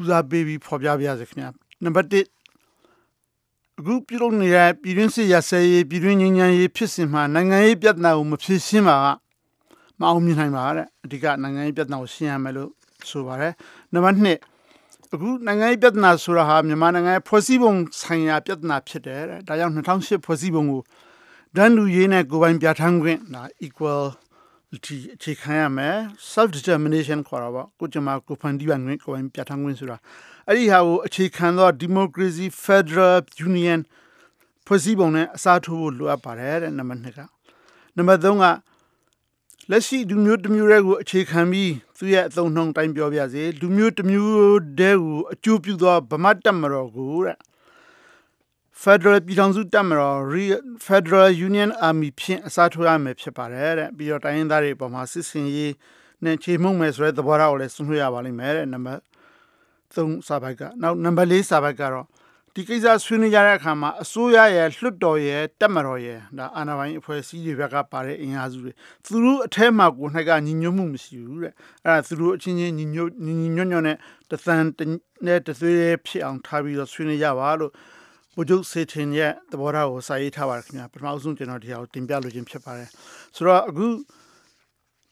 S11: ဦးစားပေးပြီးဖော်ပြပါရစေခင်ဗျာနံပါတ်1အခုပြုလုပ်နေတဲ့ပြည်တွင်းစစ်ရစဲရေးပြည်တွင်းငြိမ်းချမ်းရေးဖြစ်စဉ်မှာနိုင်ငံရေးပြဿနာကိုမဖြေရှင်းပါက မအောင်မြင်နိုင်ပါတဲ့အဓိကနိုင်ငံရေးပြဿနာကိုရှင်းရမယ်လို့ဆိုပါတယ်နံပါတ်2အခုနိုင်ငံရေးပြဿနာဆိုတာဟာမြန်မာနိုင်ငံရဲ့ဖွဲ့စည်းပုံဆိုင်ရာပြဿနာဖြစ်တယ်တဲ့ဒါကြောင့်2008ဖွဲ့စည်းပုံကိုဒန်းလူရေးနဲ့ကိုယ်ပိုင်ပြဋ္ဌာန်းခွင့်ဒါ equal ဒီအခြေခံရမယ် self determination ခေါ်တာပေါ့ကိုကျမကိုဖန်တီးပါငွေကိုယ်ပိုင်ပြဋ္ဌာန်းခွင့်ဆိုတာအဲ့ဒီဟာကိုအခြေခံသော democracy federal union ဖွဲ့စည်းပုံနဲ့အစားထိုးဖို့လိုအပ်ပါတယ်တဲ့နံပါတ်2ကနံပါတ်3က လက်ရှိလူမျိုးတစ်မျိုးတွေကိုအခြေခံပြီးသူရဲ့အသုံးနှုန်းတိုင်းပြောပြစေလူမျိုးတစ်မျိုးတည်းကိုအကျိုးပြုသောဗမာတက်မတော်ကိုတဲ့ Federal ပြည်ထောင်စုတပ်မတော် Federal Union Army ဖြင့်အစားထိုးရမယ်ဖြစ်ပါတယ်တဲ့ပြီးတော့တိုင်းရင်းသားတွေအပေါ်မှာစစ်စင်ရေးနဲ့ခြေမှုန့်မယ်ဆိုတဲ့သဘောထားကိုလည်းဆွေးနွေးရပါလိမ့်မယ်တဲ့နံပါတ်3စာပိုက်ကနောက်နံပါတ်4စာပိုက်ကတော့ ဒီကိစ္စဆွေးနွေးကြတဲ့အခါမှာအစိုးရရဲ့လွှတ်တော်ရဲ့တက်မတော်ရဲ့ဒါအာဏာပိုင်အဖွဲ့အစည်းတွေဘက်ကပါတဲ့အင်အားစုတွေသူတို့အထက်မှာကို၌ကညီညွတ်မှုမရှိဘူးတဲ့အဲ့ဒါသူတို့အချင်းချင်းညီညွတ်ညီညွတ်ညွတ်နဲ့တသန်နဲ့တသွေးဖြစ်အောင်ထားပြီးတော့ဆွေးနွေးကြပါလို့ဘုဂျုစေထင်ရဲ့သဘောထားကိုစာရေးထားပါတယ်ခင်ဗျာပထမဆုံးကျွန်တော်ဒီဟာကိုတင်ပြလိုခြင်းဖြစ်ပါတယ်ဆိုတော့အခု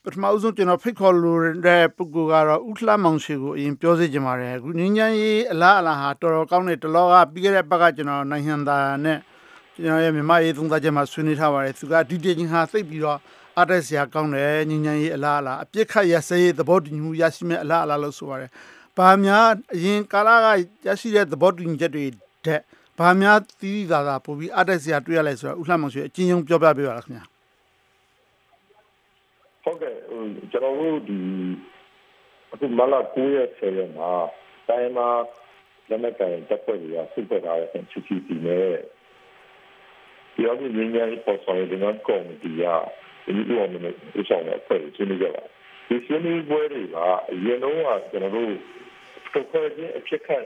S11: ပထမဆုံးကျွန်တော်ဖိတ်ခေါ်လိုတဲ့ပုဂ္ဂိုလ်ကတော့ဥလှမောင်ရှိကိုအရင်ပြောစေချင်ပါတယ်အခုငင်းချမ်းရေးအလားအလာဟာတော်တော်ကောင်းတဲ့တလောကပြီးခဲ့တဲ့ဘက်ကကျွန်တော်နိုင်ငံသားနဲ့ကျွန်တော်ရဲ့မြန်မာရေးသုံးသပ်ချက်မှာဆွေးနွေးထားပါတယ်သူကဒီတေချင်းဟာသိပ်ပြီးတော့အားတက်စရာကောင်းတယ်ငင်းချမ်းရေးအလားအလာအပြစ်ခတ်ရစရေးသဘောတူညီမှုရရှိမဲ့အလားအလာလို့ဆိုပါတယ်။ဘာများအရင်ကာလကရရှိတဲ့သဘောတူညီချက်တွေတဲ့ဘာများတီးတီးသာသာပို့ပြီးအတက်စရာတွေ့ရလဲဆိုတော့ဥလှမောင်ရွှေအချင်းချင်းပြောပြပေးပါလားခင်ဗျာ
S16: ဟုတ်ကဲ့ကျွန်တော်တို့ဒီအခုမလာ9ရက်10ရက်မှာတိုင်းမှာလက်နက်ကိုင်တပ်ဖွဲ့တွေကစုဖွဲ့ထားတဲ့ NCCC နဲ့ဒီအမှုရင်းရဲပေါ်ဆောင်တဲ့နော်ကော်မတီကဒီလိုအမျိုးမျိုးဆောင်တဲ့အဖွဲ့ကိုရှင်းပြကြပါဒီရှင်းပြပွဲတွေကအရင်တော့ကျွန်တော်တို့တစ်ဖွဲ့ချင်းအဖြစ်ခတ်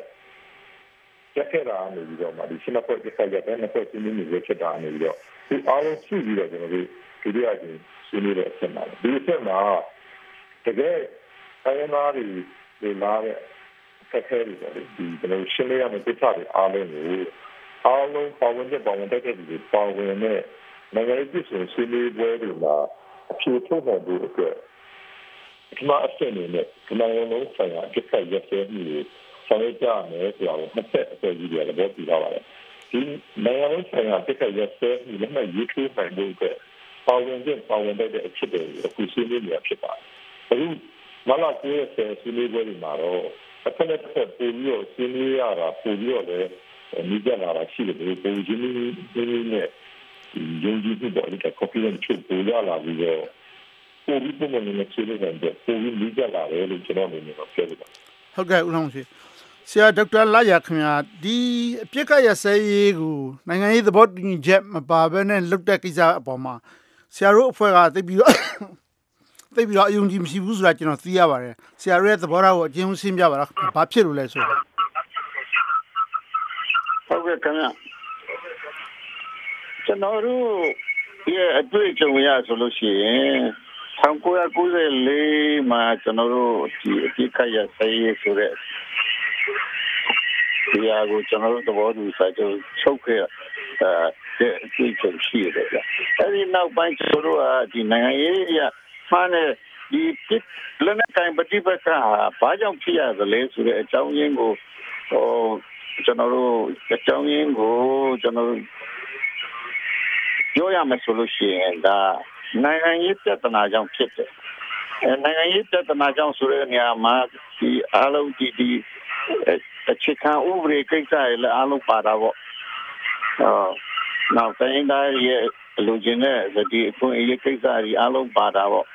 S16: ရက်ခဲ့တာနေပြီးတော့မှဒီရှင်းဖွဲ့တစ်ခါရက်တဲ့နှစ်ဖွဲ့ချင်းနေရဖြစ်တာနေပြီးတော့ဒီအားလုံးစုပြီးတော့ကျွန်တော်တို့ဒီလိုအချင်း ရှင်းနေတဲ့အချက်မှာဒီအချက်မှာတကယ်အရင်သားတွေဒီလာတဲ့ခက်ခဲတွေပေါ့လေဒီကျွန်တော်ရှင်းရမယ့်ကိစ္စတွေအားလုံးကိုအားလုံးပါဝင်တဲ့ပါဝင်တဲ့တွေပါဝင်တဲ့နိုင်ငံရေးပြည်ဆိုဆွေးနွေးပွဲတွေမှာအဖြေထုတ်နိုင်ဖို့အတွက်ဒီမှာအဆင့်နေနဲ့ဒီနိုင်ငံလုံးဆိုင်ရာအဖြစ်ဆက်ရက်စဲမှုတွေဆောင်ရွက်ကြမယ်ဆိုတာကိုနှစ်ဆက်အဖွဲ့ကြီးတွေကလည်းပြောပြထားပါတယ်ဒီနိုင်ငံလုံးဆိုင်ရာအဖြစ်ဆက်ရက်စဲမှုလည်းမရေးထိုးနိုင်ဖို့အတွက် ပါဝင်တဲ့ပါဝင်တဲ့အဖြစ်တွေအခုဆွေးနွေးနေရဖြစ်ပါတယ်အခုမလာကိုရဲ့ဆွေးနွေးပွဲတွေမှာတော့တစ်ဖက်နဲ့တစ်ဖက်ပို့ပြီးတော့ဆွေးနွေးရတာပို့ပြီးတော့လည်းမိကြလာတာရှိတယ်ပုံချင်းလေးနဲ့ယုံကြည်မှုပေါ်ဒီက confidence ချုပ်ပေါ်လာလာပြီးတော့ပို့ပြီးပုံမှန်နဲ့ဆွေးနွေးနိုင်တဲ့ပို့ပြီးမိကြလာတယ်လို့ကျွန်တော်အနေနဲ့ပြောပြပါ
S11: ဟုတ်ကဲ့ဦးလောင်ရှိဆရာဒေါက်တာလာရခင်ဗျာဒီအပြစ်ကရဆဲရေးကိုနိုင်ငံရေးသဘောတူညီချက်မပါဘဲနဲ့လွတ်တဲ့ကိစ္စအပေါ်မှာ ဆရာတို့အဖွဲ့ကသိပြီးတော့သိပြီးတော့အယုံကြည်မရှိဘူးဆိုတာကျွန်တော်သိရပါတယ်ဆရာတို့ရဲ့သဘောထားကိုအကျဉ်းရှင်းပြပါလားဘာဖြစ်လို့လဲဆိုတော့
S16: ဟုတ်ကဲ့ခင်ဗျာကျွန်တော်တို့ရဲ့အတွေ့အကြုံရဆိုလို့ရှိရင်1994မှာကျွန်တော်တို့ဒီအပြစ်ခတ်ရဆိုင်ရေးဆိုတဲ့ ဒီအကိုကျွန်တော်တို့သဘောတူစာချုပ်ချုပ်ခဲ့တဲ့အတွေ့အကြုံရှိတယ်ဗျအဲ့ဒီနောက်ပိုင်းကျွန်တော်တို့ကဒီနိုင်ငံရေးရမှန်းတဲ့ဒီပစ်လက်နက်ကိုင်ပဋိပက္ခဘာကြောင့်ဖြစ်ရသလဲဆိုတဲ့အကြောင်းရင်းကိုဟိုကျွန်တော်တို့အကြောင်းရင်းကိုကျွန်တော်တို့ပြောရမယ်ဆိုလို့ရှိရင်ဒါနိုင်ငံရေးပြဿနာကြောင့်ဖြစ်တယ်အဲနိုင်ငံရေးပြဿနာကြောင့်ဆိုတဲ့နေရာမှာဒီအားလုံးဒီဒီ အခြေခံဥပဒေကိစ္စတွေလည်းအားလုံးပါတာပေါ့အော်နောက်တိုင်းသားရဲ့လူချင်းတဲ့ဒီအခွင့်အရေးကိစ္စတွေအားလုံးပါတာပေါ့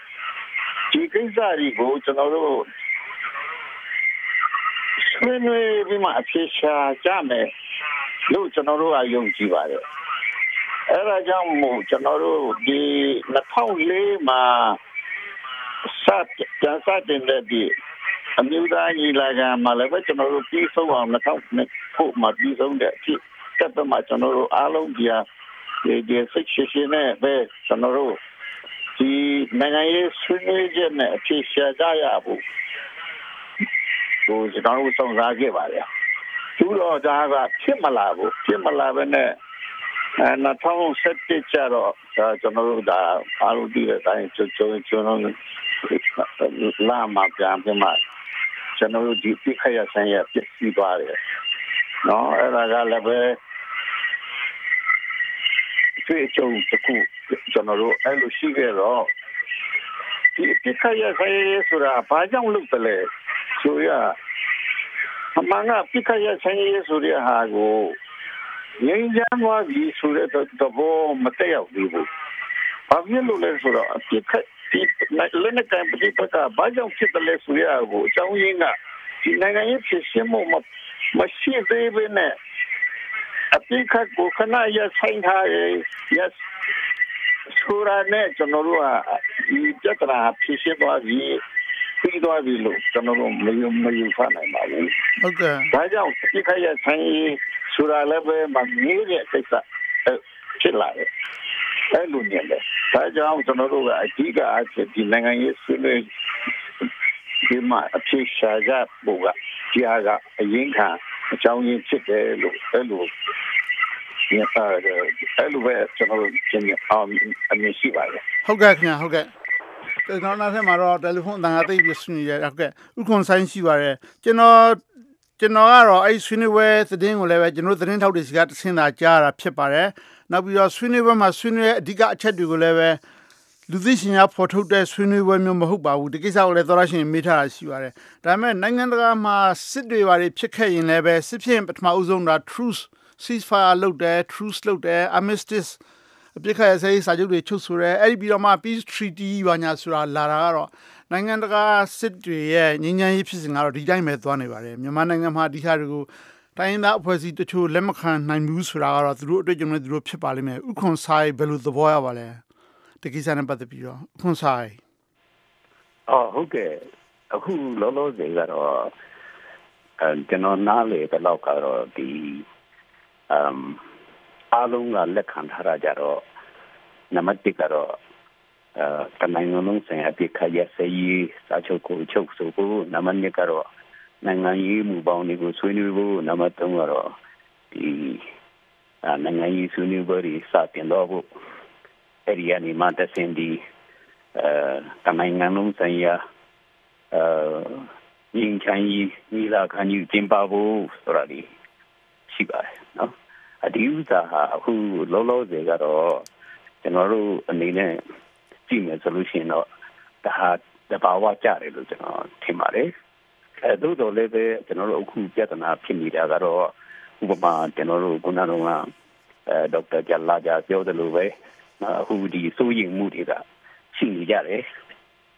S16: ဒီကိစ္စတွေကိုကျွန်တော်တို့ဆွေးနွေးပြီးမှအဖြေရှာကြမယ်လို့ကျွန်တော်တို့ကယုံကြည်ပါတယ်အဲ့ဒါကြောင့်မို့ကျွန်တော်တို့ဒီ2004မှာစတင်စတင်တဲ့ဒီ အမျိုးသားညီလာခံမှာလည်းပဲကျွန်တော်တို့ပြီးဆုံးအောင်2000ခုမှပြီးဆုံးတဲ့အဖြစ်တက်တော့မှကျွန်တော်တို့အားလုံးဒီဒီဒီစိတ်ရှိရှိနဲ့ပဲကျွန်တော်တို့ဒီနိုင်ငံရေးဆွေးနွေးချက်နဲ့အဖြစ်ရှာကြရဖို့ဟိုကျွန်တော်တို့စောင့်စားခဲ့ပါလေသူတော့ဒါကဖြစ်မလာဘူးဖြစ်မလာဘဲနဲ့အဲ2017ကျတော့ကျွန်တော်တို့ဒါအားလုံးဒီတဲ့အတိုင်းကျွန်တော်ကျွန်တော်လာမှာပြန်ပြန်မှာ ကျွန်တော်တို့ဒီပြခရဆန်းရပြည့်စည်သွားတယ်နော်အဲ့ဒါကလည်းပဲတွေ့ကြုံတခုကျွန်တော်တို့အဲ့လိုရှိခဲ့တော့ဒီပြခရဆန်းရဆိုတာဘာကြောင့်လုပ်တယ်လဲဆိုရအမှန်ကပြခရဆန်းရဆိုရဟာကိုငင်းကြမ်းသွားပြီဆိုတဲ့သဘောမတက်ရောက်သေးဘူး။ဘာဖြစ်လို့လဲဆိုတော့အပြစ်ခတ် ဒီလက်နက်ကပဋိပက္ခဘာကြောင့်ဖြစ်တယ်လဲဆိုရကိုအကြောင်းရင်းကဒီနိုင်ငံရေးဖြစ်ရှင်းမှုမရှိသေးဘဲနဲ့အပြစ်ခတ်ကိုခဏရဆိုင်ထားရ yes ဆိုရနဲ့ကျွန်တော်တို့ကဒီပြဿနာဖြစ်ရှင်းသွားပြီပြီးသွားပြီလို့ကျွန်တော်တို့မယုံမယုံဖနိုင်ပါဘူး
S11: ဟုတ်ကဲ့
S16: ဒါကြောင့်ပြစ်ခတ်ရဆိုင်ဆိုတာလည်းပဲမငေးတဲ့ကိစ္စဖြစ်လာတယ် အဲ့လိုနေတယ်ဒါကြောင့်ကျွန်တော်တို့ကအဓိကအချက်ဒီနိုင်ငံရေးဆွေးနွေးဒီမှာအဖြစ်ရှာကြဖို့ကဒီဟာကအရင်ခံအကြောင်းရင်းဖြစ်တယ်လို့အဲ့လိုဒီဟာအဲ့လိုပဲကျွန်တော်တို့ကျင်းအောင်အမြင်ရှိပါတယ်
S11: ဟုတ်ကဲ့ခင်ဗျာဟုတ်ကဲ့ကျွန်တော်နောက်ထပ်မှာတော့တယ်လီဖုန်းအတန်ကသိပြီးဆွေးနွေးရဟုတ်ကဲ့ဥက္ကွန်ဆိုင်ရှိပါတယ်ကျွန်တော် ကျွန်တော်ကတော့အဲ့ဆွေးနွေးပွဲသတင်းကိုလည်းပဲကျွန်တော်သတင်းထောက်တွေစီကတဆင်းတာကြားတာဖြစ်ပါတယ်နောက်ပြီးတော့ဆွေးနွေးပွဲမှာဆွေးနွေးအဓိကအချက်တွေကိုလည်းပဲလူသိရှင်များဖော်ထုတ်တဲ့ဆွေးနွေးပွဲမျိုးမဟုတ်ပါဘူးဒီကိစ္စကိုလည်းသောရရှင်မေးထားတာရှိပါတယ်ဒါပေမဲ့နိုင်ငံတကာမှာစစ်တွေဘာတွေဖြစ်ခဲ့ရင်လည်းပဲစစ်ဖြစ်ပထမအဦးဆုံးတာ truth ceasefire လုပ်တယ် truce လုပ်တယ် armistice အပြစ်ခတ်ရစေးစာချုပ်တွေချုပ်ဆိုရဲအဲ့ဒီပြီးတော့မှ peace treaty ဘာညာဆိုတာလာတာကတော့ နိုင်ငံတကာစစ်တွေရဲ့ငြိမ်းချမ်းရေးဖြစ်စဉ်ကတော့ဒီတိုင်းပဲသွားနေပါတယ်မြန်မာနိုင်ငံမှာဒီဟာတွေကိုတိုင်းရင်းသားအဖွဲ့အစည်းတချို့လက်မခံနိုင်ဘူးဆိုတာကတော့သူတို့အတွေ့အကြုံနဲ့သူတို့ဖြစ်ပါလိမ့်မယ်ဥခွန်ဆိုင်ဘယ်လိုသဘောရပါလဲတကိစ္စနဲ့ပတ်သက်ပြီးတော့ဥခွန်ဆိုင်
S17: အော်ဟုတ်ကဲ့အခုလောလောဆယ်ကတော့အဲကျွန်တော်နားလေတဲ့လောက်ကတော့ဒီအမ်အားလုံးကလက်ခံထားကြတော့နံပါတ်1ကတော့အဲ တနိုင်ငံလုံးဆိုင်အပြစ်ခရစေးစာချုပ်ကိုချုပ်ဆိုဖို့နံပါတ်2ကတော့နိုင်ငံရေးမူပေါင်းတွေကိုဆွေးနွေးဖို့နံပါတ်3ကတော့ဒီနိုင်ငံရေးဆွေးနွေးပွဲတွေစတင်တော့ဖို့အဲ့ဒီကနေမှတဆင်ဒီအဲတနိုင်ငံလုံးဆိုင်ရာအဲရင်ချမ်းကြီးညီလာခံကြီးကျင်းပဖို့ဆိုတာဒီရှိပါတယ်နော်အဒီဥစားဟာအခုလောလောဆယ်ကတော့ကျွန်တော်တို့အနေနဲ့ ကြည့်မယ်ဆိုလို့ရှိရင်တော့ဒါဟာတဘာဝကြတယ်လို့ကျွန်တော်ထင်ပါတယ်အဲသို့တော်လည်းပဲကျွန်တော်တို့အခုပြဿနာဖြစ်နေတာကတော့ဥပမာကျွန်တော်တို့ခုနကတော့အဲဒေါက်တာဂျလာဂျာပြောတယ်လို့ပဲအခုဒီစိုးရိမ်မှုတွေကရှိနေကြတယ်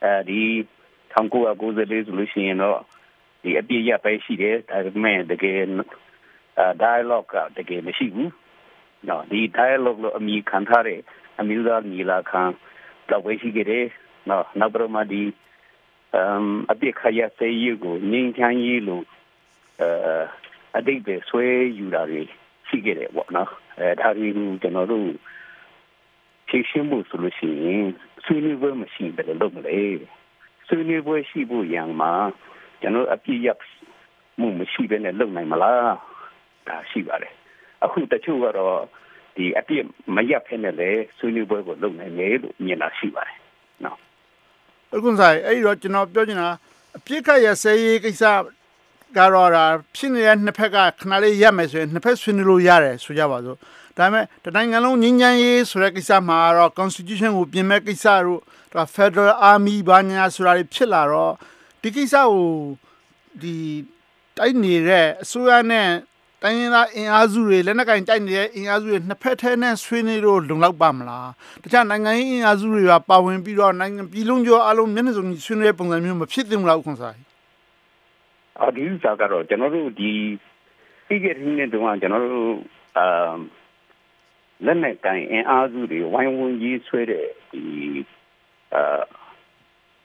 S17: အဲဒီ1994ဆိုလို့ရှိရင်တော့ဒီအပြည့်ရပဲရှိတယ်ဒါပေမဲ့တကယ် dialogue ကတကယ်မရှိဘူးနော်ဒီ dialogue လို့အမိခံထားတဲ့အမျိုးသားညီလာခံ တော့ဝေးရှိကြတယ်နော်နောက်ပြီးမှဒီအမ်အပြည့်ခရစေးယူကိုငင်းချမ်းရေးလို့အဲအတိတ်ပဲဆွဲယူတာတွေရှိကြတယ်ပေါ့နော်အဲဒါတွေကိုကျွန်တော်တို့ဖြည့်ရှင်းဖို့ဆိုလို့ရှိရင်ဆွေးနွေးပွဲမရှိဘယ်လိုလုပ်မလဲဆွေးနွေးပွဲရှိဖို့ရန်မှာကျွန်တော်အပြည့်ရမှုမရှိဘဲနဲ့လုပ်နိုင်မလားဒါရှိပါတယ်အခုတချို့ကတော့ ဒီအပြည့်မရဖဲနဲ့လေဆွေးနွေးပွဲကိုလုပ်နိုင်တယ်လို့မြင်တာရှိပါတယ်နော်
S11: အခုဆိုင်အဲ့ဒီတော့ကျွန်တော်ပြောချင်တာအပြည့်ခရဆဲရေးကိစ္စကတော့ဒါဖြစ်နေတဲ့နှစ်ဖက်ကခဏလေးရက်မယ်ဆိုရင်နှစ်ဖက်ဆွေးနွေးလို့ရတယ်ဆိုကြပါစို့ဒါပေမဲ့တနိုင်ငံလုံးငြိမ်းချမ်းရေးဆိုတဲ့ကိစ္စမှာတော့ constitution ကိုပြင်မဲ့ကိစ္စတို့ဒါ Federal Army ဘာညာဆိုတာတွေဖြစ်လာတော့ဒီကိစ္စကိုဒီတိုက်နေတဲ့အစိုးရနဲ့ တိုင်းရင်းသားအင်အားစုတွေလက်နက်ကင်တိုက်နေတဲ့အင်အားစုတွေနှစ်ဖက်ထဲနဲ့ဆွေးနွေးလို့လုံလောက်ပါမလားတခြားနိုင်ငံရေးအင်အားစုတွေကပါဝင်ပြီးတော့နိုင်ငံပြည်လုံးကျော်အလုံးမျက်နှာစုံဆွေးနွေးပုံစံမျိုးမဖြစ်သင့်ဘူးလားခွန်ဆိုင်
S17: အဒီစားကတော့ကျွန်တော်တို့ဒီပြီးခဲ့တဲ့နှစ်တုန်းကကျွန်တော်တို့အာလက်နက်ကင်အင်အားစုတွေဝိုင်းဝန်းရေးဆွဲတဲ့ဒီအာ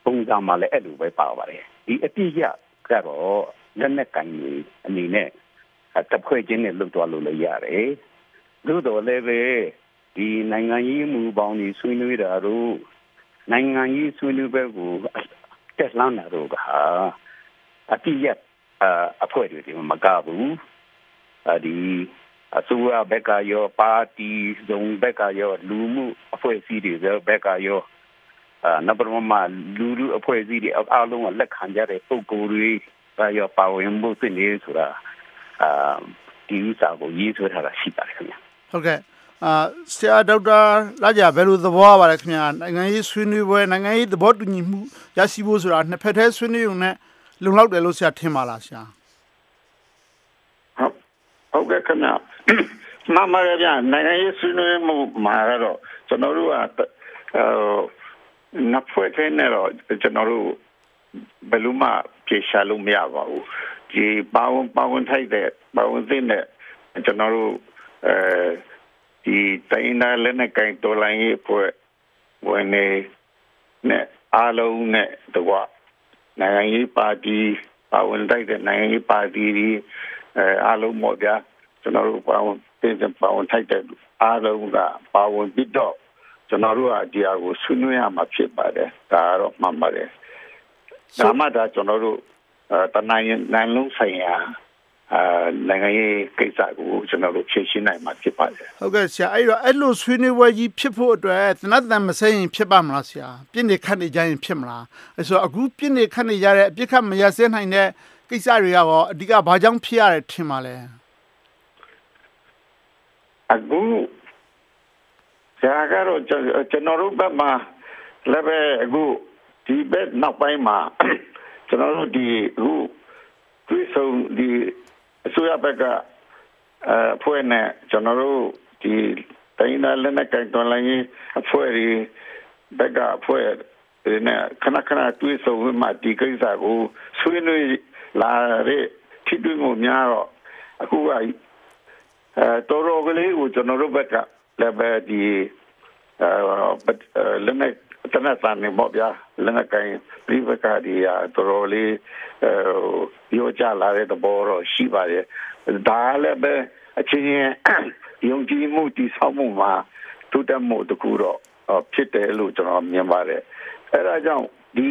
S17: ပုံစံမှလည်းအဲ့လိုပဲပါပါတယ်ဒီအပြည့်ရကတော့လက်နက်ကင်အနေနဲ့ တဖွဲ့ချင်းနဲ့လွတ်သွားလို့လည်းရတယ်သို့တော်လည်းပဲဒီနိုင်ငံရေးမူပေါင်းတွေဆွေးနွေးတာတို့နိုင်ငံရေးဆွေးနွေးပွဲကိုတက်လှမ်းတာတို့ကအပြည့်ရအဖွဲ့တွေမကဘူးဒီအစိုးရဘက်ကရောပါတီဇုံဘက်ကရောလူမှုအဖွဲ့အစည်းတွေဘက်ကရောအာနဘရမလူလူအဖွဲ့အစည်းတွေအားလုံးကလက်ခံကြတဲ့ပုံကိုယ်တွေရောပါဝင်မှုသိနေဆိုတာ အာဒီဥစ္စာကိုရေးဆွဲထားတာရှိပါတယ်ခင်ဗျ
S11: ဟုတ်ကဲ့အာဆရာဒေါက်တာလာကြဘယ်လိုသဘောပါလဲခင်ဗျာနိုင်ငံရေးဆွေးနွေးပွဲနိုင်ငံရေးသဘောတူညီမှုရရှိဖို့ဆိုတာနှစ်ဖက်တည်းဆွေးနွေးုံနဲ့လုံလောက်တယ်လို့ဆရာထင်ပါလားဆရာ
S16: ဟုတ်ကဲ့ခင်ဗျာမမရဗျာနိုင်ငံရေးဆွေးနွေးမှုမှာတော့ကျွန်တော်တို့ကအဲနဖွဲ့ခဲနဲ့တော့ကျွန်တော်တို့ဘယ်လိုမှပြေရှာလို့မရပါဘူး ဒီပါဝင်ပါဝင်ထိုက်တဲ့ပါဝင်သိတဲ့ကျွန်တော်တို့အဲဒီတိုင်းနာလည်းနဲ့ကင်တော်လိုင်းရေးဖွဲ့ဝင်နေနဲ့အားလုံးနဲ့တကွနိုင်ငံရေးပါတီပါဝင်တိုက်တဲ့နိုင်ငံရေးပါတီဒီအဲအားလုံးပေါ့ဗျာကျွန်တော်တို့ပါဝင်တင်ပါဝင်ထိုက်တဲ့အားလုံးကပါဝင်ပြီးတော့ကျွန်တော်တို့ကဒီအကိုဆွေးနွေးရမှာဖြစ်ပါတယ်ဒါကတော့မှန်ပါတယ်ဒါမှဒါကျွန်တော်တို့ တနိုင်ငံနိုင်ငံလုံးဆိုင်ရာအာနိုင်ငံရေးကိစ္စကိုကျွန်တော်တို့ဖြေရှင်းနိုင်မှာဖြစ်ပါတယ်
S11: ဟုတ်ကဲ့ဆရာအဲ့တော့အဲ့လိုဆွေးနွေးပွဲကြီးဖြစ်ဖို့အတွက်သနတ်တန်မစဲရင်ဖြစ်ပါမလားဆရာပြစ်နေခတ်နေကြရင်ဖြစ်မလားအဲ့ဆိုအခုပြစ်နေခတ်နေကြတဲ့အပြစ်ခတ်မရစဲနိုင်တဲ့ကိစ္စတွေကတော့အဓိကဘာကြောင့်ဖြစ်ရတယ်ထင်ပါလဲ
S16: အခုဆရာကတော့ကျွန်တော်တို့ဘက်မှာလည်းပဲအခုဒီဘက်နောက်ပိုင်းမှာ ကျွန်တော်တို့ဒီအခုတွေ့ဆုံဒီအစိုးရဘက်ကအဖွဲ့နဲ့ကျွန်တော်တို့ဒီတိုင်းသားလက်နက်ကင်တော်လိုင်းအဖွဲ့တွေဘက်ကအဖွဲ့တွေနဲ့ခဏခဏတွေ့ဆုံမှဒီကိစ္စကိုဆွေးနွေးလာတဲ့ထိတွေ့မှုများတော့အခုကအဲတော်တော်ကလေးကိုကျွန်တော်တို့ဘက်ကလည်းပဲဒီအဲလက်နက် တနက်စာနေပေါ့ဗျာလက်နက်ကင်ပြီးဘက်ကဒီတော်တော်လေးအဲရောကြလာတဲ့သဘောတော့ရှိပါတယ်ဒါလည်းပဲအချင်းချင်းယုံကြည်မှုတည်ဆောက်မှုမှာတိုးတက်မှုတခုတော့ဖြစ်တယ်လို့ကျွန်တော်မြင်ပါတယ်အဲဒါကြောင့်ဒီ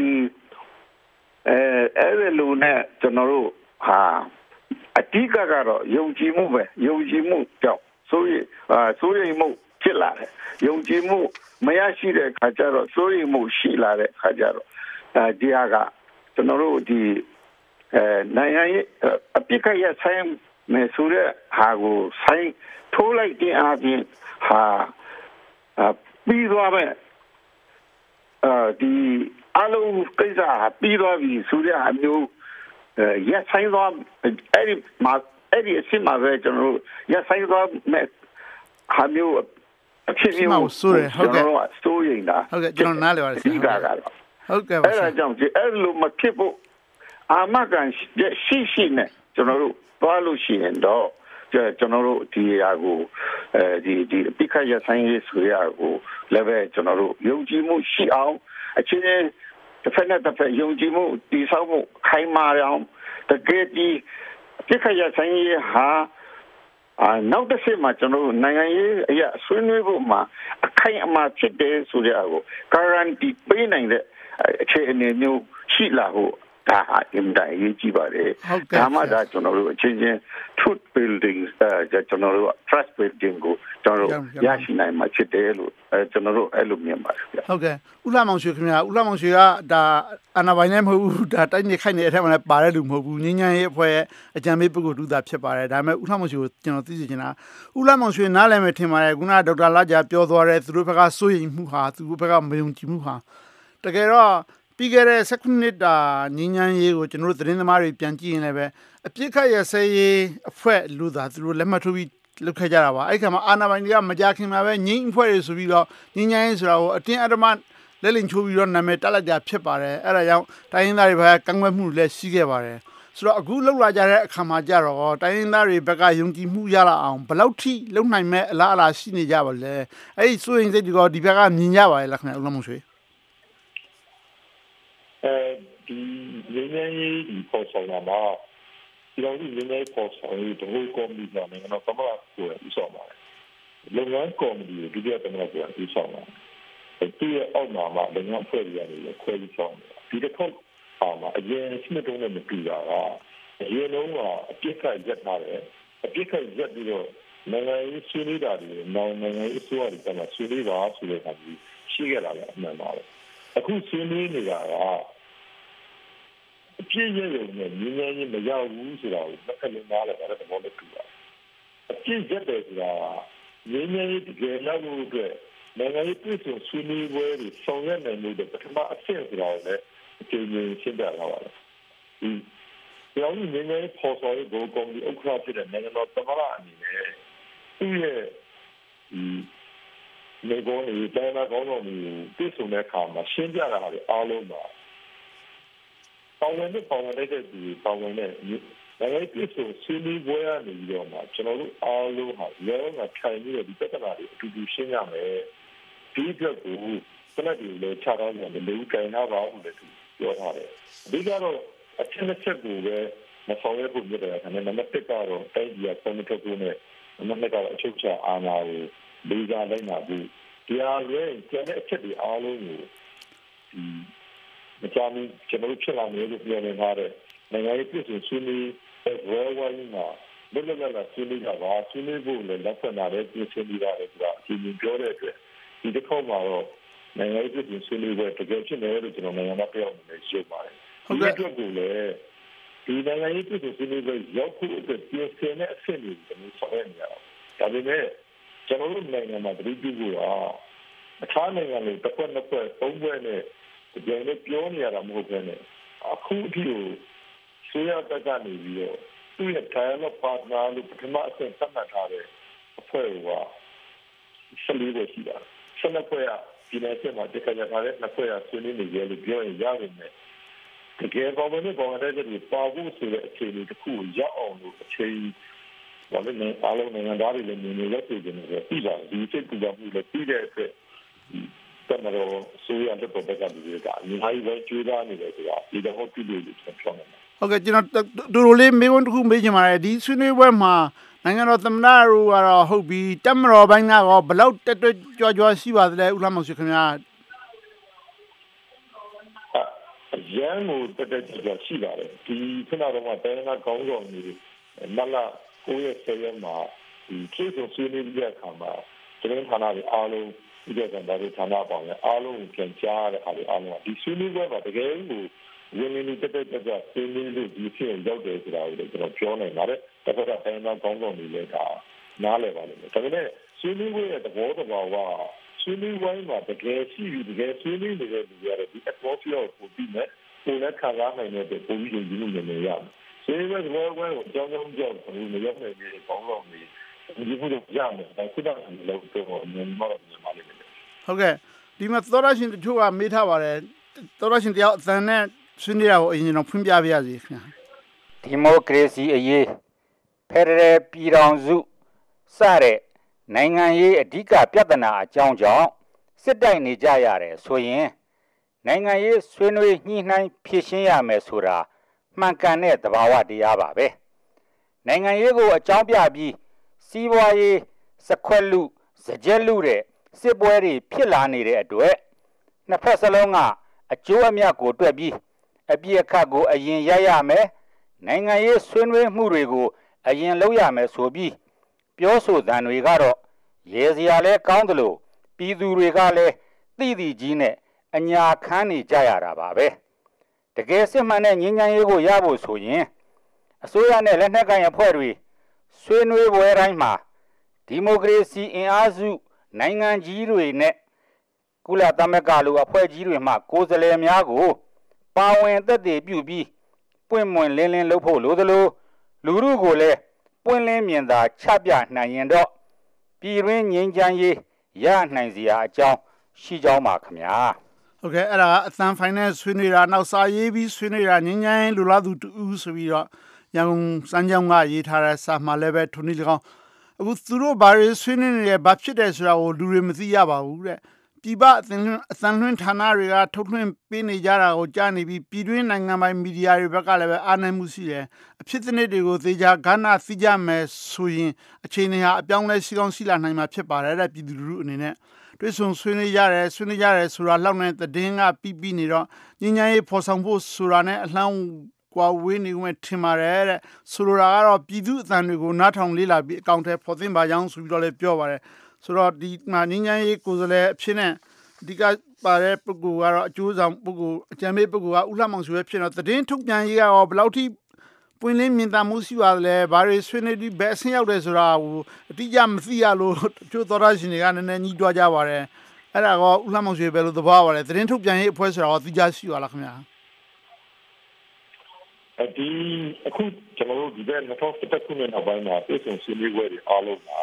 S16: အဲအဲ့ဒီလူနဲ့ကျွန်တော်တို့ဟာအတိကကတော့ယုံကြည်မှုပဲယုံကြည်မှုကြောင့်ဆိုရဆိုရမှု ဖြစ်လာတယ်ယုံကြည်မှုမရရှိတဲ့ခါကျတော့ဆိုရမှုရှိလာတဲ့ခါကျတော့အဲဒီဟာကကျွန်တော်တို့ဒီအဲနိုင်ငံရေးအပြစ်ခရဆိုင်မယ်ဆိုတဲ့ဟာကိုဆိုင်ထိုးလိုက်တဲ့အပြင်ဟာပြီးသွားပဲအဲဒီအလုံးကိစ္စပြီးသွားပြီဆိုတဲ့အမျိုးရက်ဆိုင်သွားအဲ့ဒီမှာအဲ့ဒီအစ်မပဲကျွန်တော်တို့ရက်ဆိုင်သွားမဲ့ဟာမျိုး အဖြစ်မျိုး
S11: ဆိုရဟုတ်ကဲ့
S16: စိုးရင်တာ
S11: ဟုတ်ကဲ့ကျွန်တော်နားလည်ပါတယ်
S16: ဒီကကတော့
S11: ဟုတ်ကဲ့
S16: အဲ့ဒါကြောင့်ဒီအဲ့လိုမဖြစ်ဖို့အာမကန်ရှိရှိနဲ့ကျွန်တော်တို့သွားလို့ရှိရင်တော့ကျွန်တော်တို့ဒီအရာကိုအဲဒီဒီပိခရဆိုင်ရေးဆိုရကိုလည်းပဲကျွန်တော်တို့ယုံကြည်မှုရှိအောင်အချင်းချင်းတစ်ဖက်နဲ့တစ်ဖက်ယုံကြည်မှုတည်ဆောက်မှုခိုင်မာအောင်တကယ်ဒီပိခရဆိုင်ရေးဟာ အာနောက်တစ်ဆင့်မှာကျွန်တော်တို့နိုင်ငံရေးအရာဆွေးနွေးဖို့မှာအခိုင်အမာဖြစ်တယ်ဆိုတဲ့အကို guarantee ပေးနိုင်တဲ့အခြေအနေမျိုးရှိလာဖို့ ဒါဟာအင်တာရေးကြည့်ပါတယ်ဒါမှဒါကျွန်တော်တို့အချင်းချင်း truth building အဲကျွန်တော်တို့ trust building ကိုကျွန်တော်တို့ရရှိနိုင်မှာဖြစ်တယ်လို့အဲကျွန်တော်တို့အဲ့လိုမြင်ပါတယ်ဗျ
S11: ဟုတ်ကဲ့ဦးလှမောင်ရွှေခင်ဗျာဦးလှမောင်ရွှေကဒါအနာပိုင်းလည်းမဟုတ်ဘူးဒါတိုက်နေခိုက်နေတဲ့အထက်မှာလည်းပါတဲ့လူမဟုတ်ဘူးငင်းညမ်းရေးအဖွဲ့ရဲ့အကြံပေးပုဂ္ဂိုလ်တူတာဖြစ်ပါတယ်ဒါပေမဲ့ဦးလှမောင်ရွှေကိုကျွန်တော်သိစေချင်တာဦးလှမောင်ရွှေနားလည်မယ်ထင်ပါတယ်ခုနကဒေါက်တာလာကြာပြောသွားတဲ့သူတို့ဘက်ကစိုးရိမ်မှုဟာသူတို့ဘက်ကမယုံကြည်မှုဟာတကယ်တော့ ပြီးခဲ့တဲ့16နှစ်တာငင်းညမ်းရေးကိုကျွန်တော်တို့သတင်းသမားတွေပြန်ကြည့်ရင်လည်းပဲအပြစ်ခတ်ရဆဲရေးအဖွဲ့လူသားသူတို့လက်မှတ်ထိုးပြီးလုပ်ခဲ့ကြတာပါအဲ့ခါမှာအာနာပိုင်တွေကမကြခင်မှာပဲငင်းအဖွဲ့တွေဆိုပြီးတော့ငင်းညမ်းရေးဆိုတာကိုအတင်းအဓမ္မလက်လင်ချိုးပြီးတော့နာမည်တက်လိုက်တာဖြစ်ပါတယ်အဲ့ဒါကြောင့်တိုင်းရင်းသားတွေဘက်ကကန့်ကွက်မှုလည်းရှိခဲ့ပါတယ်ဆိုတော့အခုလောက်လာကြတဲ့အခါမှာကြတော့တိုင်းရင်းသားတွေဘက်ကယုံကြည်မှုရလာအောင်ဘယ်လောက်ထိလုံနိုင်မဲ့အလားအလာရှိနေကြပါလဲအဲ့ဒီစိုးရင်စိတ်ဒီကဒီဘက်ကမြင်ကြပါလေခင်ဗျာဦးလမဆွေ
S18: အဲဒီငင်းငယ်ရေးဒီပေါ်ဆောင်လာမှာဒီလိုငင်းငယ်ပေါ်ဆောင်ရေးတခုကောမဒီကနေတော့သမရကိုဥဆောင်ပါတယ်လုပ်ငန်းကောမဒီကိုဒုတိယသမရကိုဥဆောင်ပါတယ်ဒီရဲ့အောက်မှာမှလုပ်ငန်းဖွဲ့ရည်ရတယ်ခွဲပြီးဆောင်တယ်ဒီတစ်ခေါက်ပါမှာအရင်နှစ်တုန်းနဲ့မတူတာကအရင်လုံးကအပြစ်ခတ်ရက်ထားတယ်အပြစ်ခတ်ရက်ပြီးတော့နိုင်ငံရေးဆွေးနွေးတာတွေနောက်နိုင်ငံရေးအစိုးရတွေကမှဆွေးနွေးပါဆိုတဲ့အခါကြီးရှိခဲ့တာလည်းအမှန်ပါပဲ အခုဆွေးနွေးနေတာကအပြည့်ရရုံနဲ့ငြင်းငြင်းချင်းမရောက်ဘူးဆိုတာကိုတစ်ခါလုံးနားလည်ပါတယ်သဘောနဲ့တူတာအပြည့်ရက်တယ်ဆိုတာငြင်းငြင်းတကယ်ရောက်လို့အတွက်နိုင်ငံရေးပြည်စုံဆွေးနွေးပွဲတွေဆောင်ရွက်နိုင်လို့ပထမအဆင့်ဆိုတာကိုလည်းအကျဉ်းချင်းရှင်းပြလာပါတယ်ဒီပြောင်းငြင်းငြင်းပေါ်ဆော်ရေးကိုကော်မတီဥက္ကဋ္ဌဖြစ်တဲ့နိုင်ငံတော်သမ္မတအနေနဲ့သူ့ရဲ့ဒီ နေကုန်တွေတိုင်းသားကောင်းတော်တွေပြည်စုံတဲ့အခါမှာရှင်းပြတာဟာအားလုံးပါပေါဝင်နဲ့ပေါဝင်တဲ့ဒီပေါဝင်နဲ့နိုင်ငံပြည်စုံဆွေးနွေးပွဲရနေပြီးတော့မှကျွန်တော်တို့အားလုံးဟာရောငါထိုင်ပြီးဒီပြဿနာတွေအတူတူရှင်းရမယ်ဒီအတွက်ကိုစနစ်တွေလည်းခြားတော့တယ်လူကိုင်နာပါဘူးလေပြောထားတယ်အဓိကတော့အချက်တစ်ချက်ကိုပဲမဆောင်ရွက်ဖို့မြစ်တယ်ဒါနဲ့နံပါတ်1ကတော့တိုင်းပြည်ကပုံမထုတ်ဖို့နဲ့နံပါတ်2ကတော့အချုပ်ချာအာဏာကို လေးစားလိုက်နာဖို့ဒီအားလည်းကျန်တဲ့အချက်တွေအားလုံးကိုဒီမကြာမီကျွန်တော်တို့ဖြစ်လာမယ်လို့ပြောနေထားတဲ့နိုင်ငံရေးပြည်သူဆွေးနွေးဝဲဝဲမှာဘယ်လိုလဲလားဆွေးနွေးကြပါဆွေးနွေးဖို့လည်းလက်ခံလာတဲ့ပြည်သူတွေရတယ်ဆိုတာအချင်းချင်းပြောတဲ့အတွက်ဒီတစ်ခေါက်မှာတော့နိုင်ငံရေးပြည်သူဆွေးနွေးပွဲတကယ်ဖြစ်နေလို့ကျွန်တော်နိုင်ငံသားပြောင်းနေရုပ်ပါတယ်ဒီအတွက်ကိုလည်းဒီနိုင်ငံရေးပြည်သူဆွေးနွေးပွဲရောက်ဖို့အတွက်ပြင်ဆင်တဲ့အဆင့်တွေကျွန်တော်ဆောင်ရွက်နေရတာဒါပေမဲ့ ကျွန်တော်တို့နိုင်ငံမှာတတိပြုဖို့ကအခြားနိုင်ငံတွေတစ်ခွက်နှစ်ခွက်သုံးခွက်နဲ့ကြယ်နဲ့ပြောနေရတာမဟုတ်ဘဲနဲ့အခုအထိကိုဆိုရတက်ကနေပြီးတော့တသူ့ရဲ့ dialogue partner လို့ပထမအဆင့်သတ်မှတ်ထားတဲ့အဖွဲ့က14ပဲရှိတာ12ဖွဲ့ကပြည်နယ်အဆင့်မှာတက်ကြထားတဲ့နှစ်ဖွဲ့ကဆွေးနွေးနေကြလို့ပြောရင်ရပါမယ်တကယ်ပေါ်ကနေပေါ်တဲ့တွေပါဖို့ဆိုတဲ့အခြေအနေတစ်ခုကိုရောက်အောင်လို့အချိန် ဘာလို့လဲအားလုံးနိုင်ငံသားတွေလည်းမြင်နေရက်ပြည်နေတယ်ပြီးတာဒီစိတ်ကူကြမှုလည်းပြီးတဲ့အတွက်တမတော်ဆိုရတဲ့ပုံကတည်းကအများကြီးပဲကြိုးစားနေတယ်ဆိုတာဒီတော့ပြည်လို့ပြောနေတယ်
S11: ဟုတ်ကဲ့ကျွန်တော်တို့လိုလေးမေးခွန်းတစ်ခုမေးချင်ပါတယ်ဒီဆွေးနွေးပွဲမှာနိုင်ငံတော်သမ္မတတို့ကတော့ဟုတ်ပြီတက်မတော်ဘိုင်းကတော့ဘလောက်တက်တက်ကြွကြွရှိပါသလဲဦးလှမောင်ရှိခင်ဗျာ
S18: အရန်ကိုတက်တက်ကြွကြွရှိပါတယ်ဒီခုနကတော့တိုင်းနာကောင်းဆောင်နေမလာ ကိုယ့်ရဲ့ဆရာမှာဒီကျေးဇူးဆွေးနွေးတဲ့အခါမှာကျွန်တော်ဌာနတွေအားလုံးဒီကံဒါတွေဌာနပေါင်းလည်းအားလုံးကိုပြန်ကြားရတဲ့အားတွေအားလုံးကဒီဆွေးနွေးပွဲမှာတကယ်ကိုရင်းနှီးနှီးတက်တက်ကြွကြွဆွေးနွေးလို့ဒီဖြစ်ရောက်တယ်ဆိုတာကိုကျွန်တော်ပြောနိုင်ပါတယ်တစ်ဖက်ကတိုင်းသားကောင်းဆောင်တွေလည်းဒါနားလည်ပါလိမ့်မယ်ဒါပေမဲ့ဆွေးနွေးပွဲရဲ့သဘောတဘာဝဆွေးနွေးပွဲမှာတကယ်ရှိပြီးတကယ်ဆွေးနွေးနေတဲ့လူတွေကတော့ဒီ atmosphere ကိုပြီးမဲ့ကိုယ်လည်းခံစားနိုင်တဲ့ပုံပြီးရင်ဒီလိုမျိုးနေရမယ် ဆွေးနွေးပွဲသဘောပွဲကိုအကြောင်းကြောင်းကြောင့်ဘယ်လိုမရောက်နိုင်တဲ့ကောင်းဆောင်တွေဒီခုတော့ရမယ်ဒါခုတော့လောက်တော့မြင်မှာမြင်ပါလိမ့်မယ်
S11: ဟုတ်ကဲ့ဒီမှာသောရရှင်တချို့ကမေးထားပါတယ်သောရရှင်တယောက်အသံနဲ့ဆွေးနွေးတာကိုအရင်တော့ဖွင့်ပြပါရစေခင်ဗျာ
S19: ဒီမိုကရေစီအရေးဖက်ဒရယ်ပြည်ထောင်စုစတဲ့နိုင်ငံရေးအဓိကပြဿနာအကြောင်းကြောင့်စစ်တိုက်နေကြရတယ်ဆိုရင်နိုင်ငံရေးဆွေးနွေးညှိနှိုင်းဖြေရှင်းရမယ်ဆိုတာ မှန်ကန်တဲ့သဘာဝတရားပါပဲနိုင်ငံရေးကိုအကြောင်းပြပြီးစီးပွားရေးစခွက်လူစကြက်လူတဲ့စစ်ပွဲတွေဖြစ်လာနေတဲ့အတွက်နှစ်ဖက်စလုံးကအကျိုးအမြတ်ကိုတွက်ပြီးအပြည့်အခတ်ကိုအရင်ရရမယ်နိုင်ငံရေးဆွေးနွေးမှုတွေကို အရင်လုပ်ရမယ်ဆိုပြီးပြောဆိုသံတွေကတော့ရေစရာလဲကောင်းတယ်လို့ပြည်သူတွေကလည်းသိသိကြီးနဲ့အညာခန်းနေကြရတာပါပဲတ ကယ်စစ်မှန်တဲ့ငြိမ်းချမ်းရေးကိုရဖို့ဆိုရင်အစိုးရနဲ့လက်နက်ကိုင်အဖွဲ့တွေဆွေးနွေးပွဲတိုင်းမှာဒီမိုကရေစီအင်အားစုနိုင်ငံကြီးတွေနဲ့ကုလသမဂ္ဂလိုအဖွဲ့ကြီးတွေမှကိုယ်စားလှယ်များကို ပါဝင်သက်သေပြုပြီးပွင့်မွင်လင်းလင်းလုပ်ဖို့လိုသလိုလူမှုကိုလည်းပွင့်လင်းမြင်သာချပြနိုင်ရင်တော့ပြည်ရင်းငြိမ်းချမ်းရေးရနိုင်စရာအကြောင်းရှိကြောင်းပါခင်ဗျာ
S11: ဟုတ်ကဲ့အဲ့ဒါအသံဖိုင်နဲ့ဆွေးနွေးတာနောက်စာရေးပြီးဆွေးနွေးတာငြိမ်းချမ်းလူလားသူတူဆိုပြီးတော့ရန်ကုန်စမ်းကြောင်းကရေးထားတဲ့စာမှလည်းပဲထုံနည်း၎င်းအခုသူတို့ဘာတွေဆွေးနွေးနေလဲဘာဖြစ်တယ်ဆိုတာကိုလူတွေမသိရပါဘူးတဲ့ပြည်ပအသံလွှင့်အသံလွှင့်ဌာနတွေကထုတ်လွှင့်ပေးနေကြတာကိုကြားနေပြီးပြည်တွင်းနိုင်ငံပိုင်မီဒီယာတွေဘက်ကလည်းပဲအားနည်းမှုရှိတယ်အဖြစ်အနစ်တွေကိုသေချာဂဏသိကြမယ်ဆိုရင်အခြေအနေဟာအပြောင်းလဲရှိကောင်းရှိလာနိုင်မှာဖြစ်ပါတယ်တဲ့ပြည်သူလူထုအနေနဲ့ တွေ့ဆုံဆွေးနွေးကြတယ်ဆွေးနွေးကြတယ်ဆိုတာလောက်နဲ့တည်င်းကပြီးပြီးနေတော့ညဉ့်ညမ်းရေးဖော်ဆောင်ဖို့ဆိုတာနဲ့အလှမ်းကွာဝေးနေဝင်ထင်ပါတယ်တဲ့ဆိုလိုတာကတော့ပြည်သူအသံတွေကိုနားထောင်လေးလာပြီးအကောင့်ထဲဖော်သင့်ပါကြောင်းဆိုပြီးတော့လည်းပြောပါတယ်ဆိုတော့ဒီမှာငင်းငန်းရေးကိုယ်စားလှယ်အဖြစ်နဲ့အဓိကပါတဲ့ပုဂ္ဂိုလ်ကတော့အကျိုးဆောင်ပုဂ္ဂိုလ်အကြံပေးပုဂ္ဂိုလ်ကဥလှမောင်ဆိုပဲဖြစ်တော့သတင်းထုတ်ပြန်ရေးကတော့ဘယ်လောက်ထိ ပွင့်လင်းမြင်သာမှုရှိပါသလဲဘာတွေဆွေးနွေးပြီးဘယ်အဆင့်ရောက်တယ်ဆိုတာကိုအတိအကျမသိရလို့တချို့သောရရှင်တွေကနည်းနည်းညှိတွားကြပါတယ်အဲ့ဒါကဥလှမောင်ဆိုပဲလို့သဘောပါတယ်သတင်းထုတ်ပြန်ရေးအဖွဲ့ဆိုတာကသိကြရှိပါလားခင်ဗျာ
S18: ဒီအခုကျွန်တော်တို့ဒီဘက်2017ခုနှစ်နောက်ပိုင်းမှာပြည်စုံဆွေးနွေးပွဲတွေအားလုံးမှာ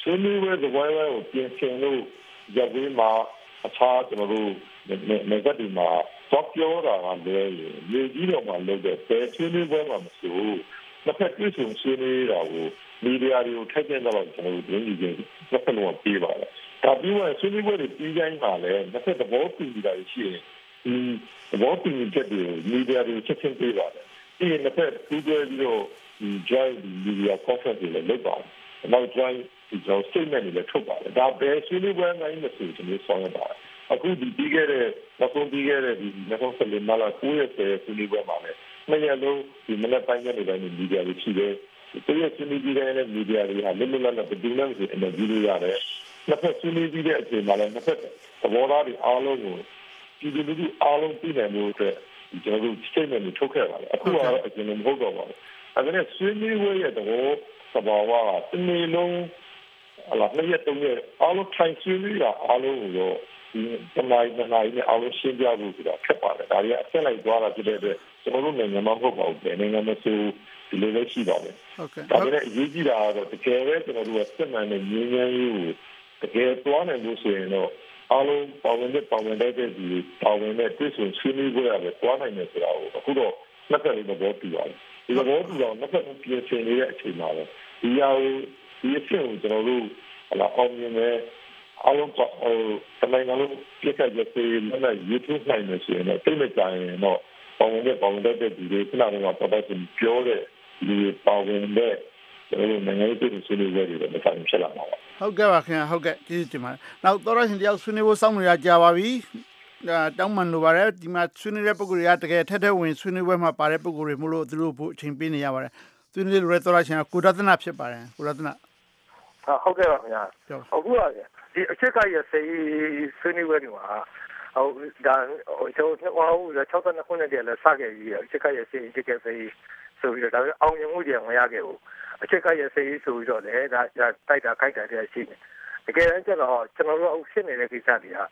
S18: ဆွေးနွေးပွဲသဘောဝဲကိုပြင်ဆင်လို့ရပ်ဝေးမှာအခြားကျွန်တော်တို့နေကတိမှာ တော့ပြောတာကလည်းလေကြီးတော်မှာလုပ်တဲ့ပဲဆွေးနွေးပွဲမှာမဆိုနှစ်ဖက်ပြည်စုံဆွေးနွေးတာကိုမီဒီယာတွေကိုထည့်သွင်းတော့ကျွန်တော်တို့ဒင်းကြီးချင်းနှစ်ဖက်လုံးပြေးပါတယ်ဒါပြီးတော့ဆွေးနွေးပွဲတွေပြီးတိုင်းမှာလည်းနှစ်ဖက်သဘောတူနေတာရှိရင်ဒီသဘောတူညီချက်တွေမီဒီယာတွေချက်ချင်းပေးပါတယ်ဒီနှစ်ဖက်ပူးတွဲပြီးတော့ဒီ joint media conference တွေလည်းလုပ်ပါတယ်နောက် joint ဒီကျွန်တော် statement တွေလည်းထုတ်ပါတယ်ဒါပဲဆွေးနွေးပွဲနိုင်လို့ဆိုကျွန်တော်ဆောင်ရပါတယ် အခုဒီပြီးခဲ့တဲ့နောက်ဆုံးပြီးခဲ့တဲ့ဒီ2014မှာလာ9ရက်ဆွေးနွေးပွဲမှာလည်းနှစ်ရက်လုံးဒီမနေ့ပိုင်းကနေတိုင်းမီဒီယာတွေရှိတယ်ဒီရက်ဆွေးနွေးပြီးတဲ့မီဒီယာတွေဟာလွတ်လွတ်လပ်လပ်ဘယ်သူမှမဆိုအင်တာဗျူးလုပ်ရတယ်နှစ်ဖက်ဆွေးနွေးပြီးတဲ့အချိန်မှာလည်းနှစ်ဖက်သဘောထားတွေအားလုံးကိုပြည်သူလူထုအားလုံးသိနိုင်မှုအတွက်ကျွန်တော်တို့ statement တွေထုတ်ခဲ့ပါတယ်အခုကတော့အကျဉ်းမဟုတ်တော့ပါဘူးအဲဒါနဲ့ဆွေးနွေးပွဲရဲ့သဘောသဘာဝကတနေ့လုံးအလားနှစ်ရက်သုံးရက်အားလုံးထိုင်ဆွေးနွေးတာအားလုံးကိုတော့ ဒီတမိုင်းတမိုင်းနဲ့အားလုံးရှင်းပြဖို့ဆိုတာခက်ပါတယ်ဒါတွေကအဆက်လိုက်သွားတာဖြစ်တဲ့အတွက်ကျွန်တော်တို့နိုင်ငံမှာမဟုတ်ပါဘူးဘယ်နိုင်ငံမှာဆိုဒီလိုလည်းရှိပါမယ်
S11: ဟုတ်ကဲ့
S18: ဒါပေမဲ့အရေးကြီးတာကတော့တကယ်ပဲကျွန်တော်တို့ကစစ်မှန်တဲ့ငြိမ်းချမ်းရေးကိုတကယ်သွားနိုင်လို့ဆိုရင်တော့အားလုံးပါဝင်တဲ့ပါဝင်တဲ့ဒီပါဝင်တဲ့တွေ့ဆုံဆွေးနွေးပွဲရတယ်သွားနိုင်တယ်ဆိုတာကိုအခုတော့နှစ်ဖက်လေးသဘောတူပါတယ်ဒီသဘောတူတော့နှစ်ဖက်ပြင်ဆင်နေတဲ့အချိန်မှာပဲဒီဟာကိုဒီအဖြစ်ကိုကျွန်တော်တို့ဟလာအောင်မြင်မယ် အားလုံးကဟိုတမန်ကလုံးပြည့်တဲ့ကြေးနဲ့ YouTube နိုင်နေဆိုရင်တော့တိတ်မကြရင်တော့ပါဝင်တဲ့ပါဝင်တဲ့ဒီတွေခဏလုံးကပတ်သက်ပြောတဲ့ဒီပါဝင်တဲ့ကျွန်တော်တို့နိုင်ငံရေးပြည်ဆွေးနွေးပွဲတွေလည်းမတိုင်ဖြစ်လာပါဘူး
S11: ဟုတ်ကဲ့ပါခင်ဗျာဟုတ်ကဲ့ကျေးဇူးတင်ပါတယ်နောက်သောရရှင်တယောက်ဆွေးနွေးဖို့စောင့်နေတာကြာပါပြီဒါတောင်းပန်လိုပါတယ်ဒီမှာဆွေးနွေးတဲ့ပုံကိုယ်တွေကတကယ်ထက်ထက်ဝင်ဆွေးနွေးပွဲမှာပါတဲ့ပုံကိုယ်တွေမို့လို့သူတို့ဖို့အချိန်ပေးနေရပါတယ်ဆွေးနွေးလိုတဲ့သောရရှင်ကကိုရတနာဖြစ်ပါတယ်ကိုရတနာ
S10: ဟုတ်ကဲ့ပါခင်ဗျာအခုက ဒီအချက်ကရစေးဆွေးနွေးပွဲတွေမှာဟုတ်ဒါကျွန်တော်ဟို62ခုနှစ်တည်းလည်းစခဲ့ပြီးအချက်ကရစေးဒီကစေးဆိုပြီးတော့ဒါပေမဲ့အောင်မြင်မှုတွေမရခဲ့ဘူးအချက်ကရစေးဆိုပြီးတော့လည်းဒါတိုက်တာခိုက်တာတည်းရှိနေတကယ်တမ်းကျတော့ကျွန်တော်တို့အခုဖြစ်နေတဲ့ကိစ္စတွေကဒါ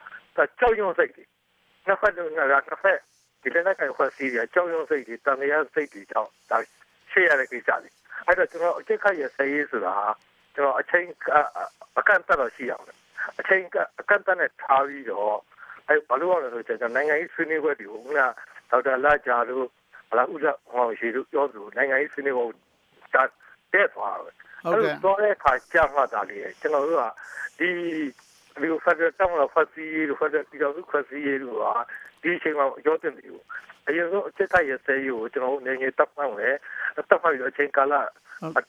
S10: ကြောက်ရွံ့စိတ်တွေနှစ်ဖက်လုံးကနှစ်ဖက်ဒီလက်နက်ကိုင်ဖွဲ့စည်းရကြောက်ရွံ့စိတ်တွေတန်ရာစိတ်တွေကြောင့်ဒါရှေ့ရတဲ့ကိစ္စတွေအဲ့တော့ကျွန်တော်အချက်ကရစေးဆိုတာကျွန်တော်အချိန်အကန့်အသတ်တော့ရှိအောင် အချိန်အကန့်အသတ်နဲ့ထားပြီးတော့အဲဘာလို့လဲဆိုတော့နိုင်ငံရေးဆွေးနွေးပွဲတွေကိုကဒေါက်တာလာဂျာတို့ဘလာဦးလာဟောရှိတို့ပြောသူနိုင်ငံရေးဆွေးနွေးပွဲဒါတဲ့သွားတယ်ဟုတ်ကဲ့တော့တဲ့ခါကြာမှတာလေကျွန်တော်တို့ကဒီဒီဖက်ဒရယ်တောင်းလာဖတ်စီတို့ဖက်ဒရယ်ပြည်တော်စုဖတ်စီတို့ကဒီအချိန်မှာရောတင်တယ်အရင်ဆုံးအချက်ထားရစေးကိုကျွန်တော်တို့နေနေတပ်မှန်လေတပ်မှန်ရအချိန်ကာလ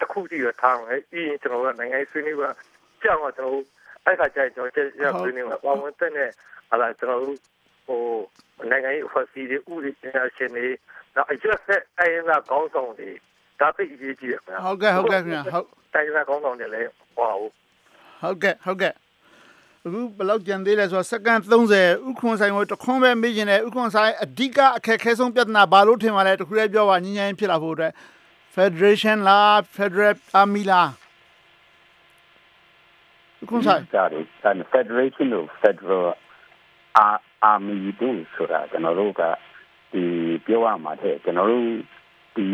S10: တခုတည်းရထားမယ်ပြီးရင်ကျွန်တော်တို့နိုင်ငံရေးဆွေးနွေးပွဲကြောက်တော့ကျွန်တော်တို့ အဲ့ခါကျရင်ကျွန်တော်ချက်ရဆွေးနွေးပွဲပါဝင်တဲ့နဲ့ဟာလာကျွန်တော်တို့ဟိုနိုင်ငံရေးအဖွဲ့အစည်းတွေဥပဒေပညာရှင်တွေနောက်အကျက်ဆက်တိုင်းရင်းသားခေါင်းဆောင်တွေဒါသိအရေးကြီးတယ်ခင်ဗျာ
S11: ဟုတ်ကဲ့ဟုတ်ကဲ့ခင်ဗျာဟုတ်
S10: တိုင်းရင်းသားခေါင်းဆောင်တွေလည်းဟောဟုတ်
S11: ဟုတ်ကဲ့ဟုတ်ကဲ့အခုဘယ်လောက်ကြံသေးလဲဆိုတော့စက္ကန့်30ဥခွန်ဆိုင်ကိုတခွန်းပဲမေးကျင်တယ်ဥခွန်ဆိုင်အဓိကအခက်ခဲဆုံးပြဿနာဘာလို့ထင်ပါလဲတခုလေးပြောပါညဉ့်ညဉ့်ဖြစ်လာဖို့အတွက် Federation လား Federal Army လားဥ ခွန်ဆိုင်
S17: ဒါတွေဒါ Federation of Federal Army တို့ဆိုတာကျွန်တော်တို့ကဒီပြောရမှာတဲ့ကျွန်တော်တို့ဒီ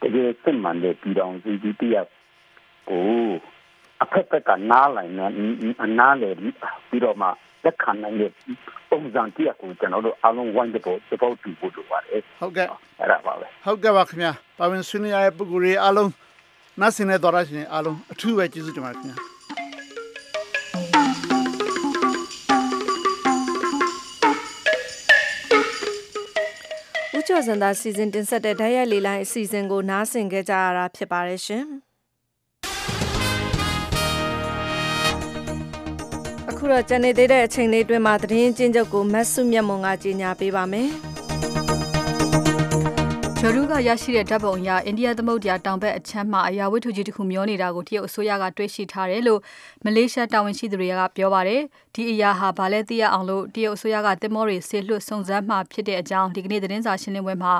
S17: တကယ်စစ်မှန်တဲ့ပြည်တော်စုကြီးတရားကိုအဖက်ဖက်ကနားလိုက်နေအနားလေပြီးတော့မှလက်ခံနိုင်တဲ့ပုံစံတရားကိုကျွန်တော်တို့အားလုံးဝိုင်းတဲ့ပေါ်သဘောတူဖို့လိုပါတယ်
S11: ဟုတ်ကဲ့
S17: အဲ့ဒါပါပဲ
S11: ဟုတ်ကဲ့ပါခင်ဗျာပါဝင်ဆွေးနွေးရတဲ့ပုဂ္ဂိုလ်တွေအားလုံးနတ်စင်တဲ့တော်ရရှင်အားလုံးအထူးပဲကျေးဇူးတင်ပါတယ်ခင်ဗျာ
S2: ဦးကျော်စံသာစီစဉ်တင်ဆက်တဲ့ဓာတ်ရိုက်လေးလိုင်းအစီအစဉ်ကိုနားဆင်ကြကြရတာဖြစ်ပါတယ်ရှင်။အခုတော့ကြံနေသေးတဲ့အချိန်လေးတွင်မှာသတင်းချင်းချုပ်ကိုမတ်စုမြတ်မွန်ကကြီးညာပေးပါမယ်။
S3: ဂျော်ဒူကရရှိတဲ့ဓာတ်ပုံအရအိန္ဒိယသမုဒ္ဒရာတောင်ဘက်အချမ်းမှာအရာဝတ္ထုကြီးတစ်ခုမျောနေတာကိုတရုတ်အစိုးရကတွေ့ရှိထားတယ်လို့မလေးရှားတာဝန်ရှိသူတွေကပြောပါတယ်။ဒီအရာဟာဘာလဲသိရအောင်လို့တရုတ်အစိုးရကတင်မောတွေဆေလွှတ်စုံစမ်းမှဖြစ်တဲ့အကြောင်းဒီကနေ့သတင်းစာရှင်းလင်းပွဲမှာ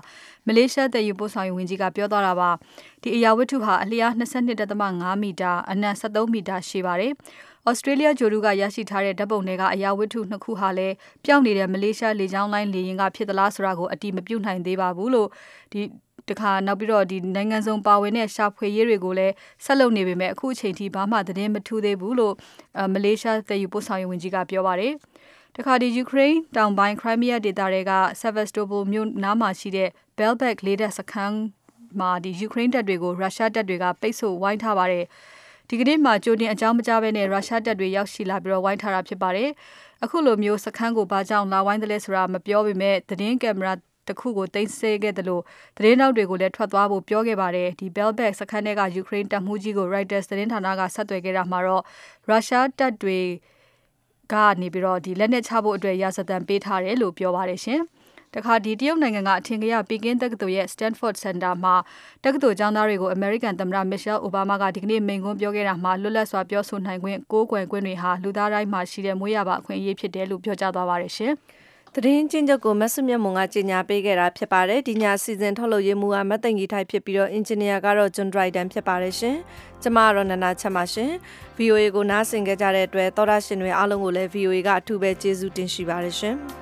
S3: မလေးရှားတည်ယူပို့ဆောင်ရေးဝန်ကြီးကပြောသွားတာပါ။ဒီအရာဝတ္ထုဟာအလျား22.5မီတာအနက်73မီတာရှည်ပါတယ်။ Australia ဂျိုဒူကရရှိထားတဲ့ဓာတ်ပုံတွေကအရာဝတ္ထုနှစ်ခုဟာလည်းပျောက်နေတဲ့မလေးရှားလေကြောင်းလိုင်းလေယာဉ်ကဖြစ်သလားဆိုတာကိုအတိမပြုတ်နိုင်သေးပါဘူးလို့ဒီတခါနောက်ပြီးတော့ဒီနိုင်ငံစုံပါဝင်တဲ့ရှာဖွေရေးတွေကိုလည်းဆက်လုပ်နေပေမဲ့အခုအချိန်ထိဘာမှသတင်းမထူးသေးဘူးလို့မလေးရှားသယ်ယူပို့ဆောင်ရေးဝန်ကြီးကပြောပါတယ်တခါဒီယူကရိန်းတောင်ပိုင်းခရိုင်းမီးယားဒေသတွေက Sevastopol မြို့နားမှာရှိတဲ့ Belbek လေတပ်စခန်းမှာဒီယူကရိန်းတပ်တွေကိုရုရှားတပ်တွေကပိတ်ဆို့ဝိုင်းထားပါတယ် ဒီကနေ့မှကြိုတင်အကြောင်းမကြားဘဲနဲ့ရုရှားတပ်တွေရောက်ရှိလာပြီးတော့ဝိုင်းထားတာဖြစ်ပါတယ်။အခုလိုမျိုးစခန်းကိုဘာကြောင့်လာဝိုင်းတယ်လဲဆိုတာမပြောပေမဲ့သတင်းကင်မရာတခုကိုတင်ဆက်ခဲ့တယ်လို့သတင်းတောက်တွေကိုလည်းထွက်သွားဖို့ပြောခဲ့ပါတယ်ဒီ Belbek စခန်းထဲကယူကရိန်းတပ်မှုကြီးကို Reuters သတင်းဌာနကဆက်သွယ်ခဲ့တာမှာတော့ရုရှားတပ်တွေကနေပြီးတော့ဒီလက်နက်ချဖို့အတွက်ရာဇသံပေးထားတယ်လို့ပြောပါတယ်ရှင် တခါဒီတရုတ်နိုင်ငံကအထင်ကရပီကင်းတက္ကသိုလ်ရဲ့ Stanford Center မှာတက္ကသိုလ်ကျောင်းသားတွေကို American သမ္မတ Michelle Obama ကဒီကနေ့မိန့်ခွန်းပြောခဲ့တာမှာလွတ်လပ်စွာပြောဆိုနိုင်ခွင့်ကိုးကွယ်ခွင့်တွေဟာလူသားတိုင်းမှာရှိတဲ့မွေးရပါအခွင့်အရေးဖြစ်တယ်လို့ပြောကြားသွားပါတယ်ရှင်။
S2: သတင်းချင်းချုပ်ကိုမဆုမြတ်မွန်ကကြီးညာပေးခဲ့တာဖြစ်ပါတယ်ဒီညစီစဉ်ထုတ်လုပ်ရေးမူကမတ်သိန်ကြီးထိုက်ဖြစ်ပြီးတော့အင်ဂျင်နီယာကတော့ဂျွန်ဒရိုက်တန်ဖြစ်ပါတယ်ရှင်ကျမကတော့နနာချက်ပါရှင် VOA ကိုနားဆင်ကြကြတဲ့အတွက်သောရရှင်တွေအားလုံးကိုလည်း VOA ကအထူးပဲကျေးဇူးတင်ရှိပါတယ်ရှင်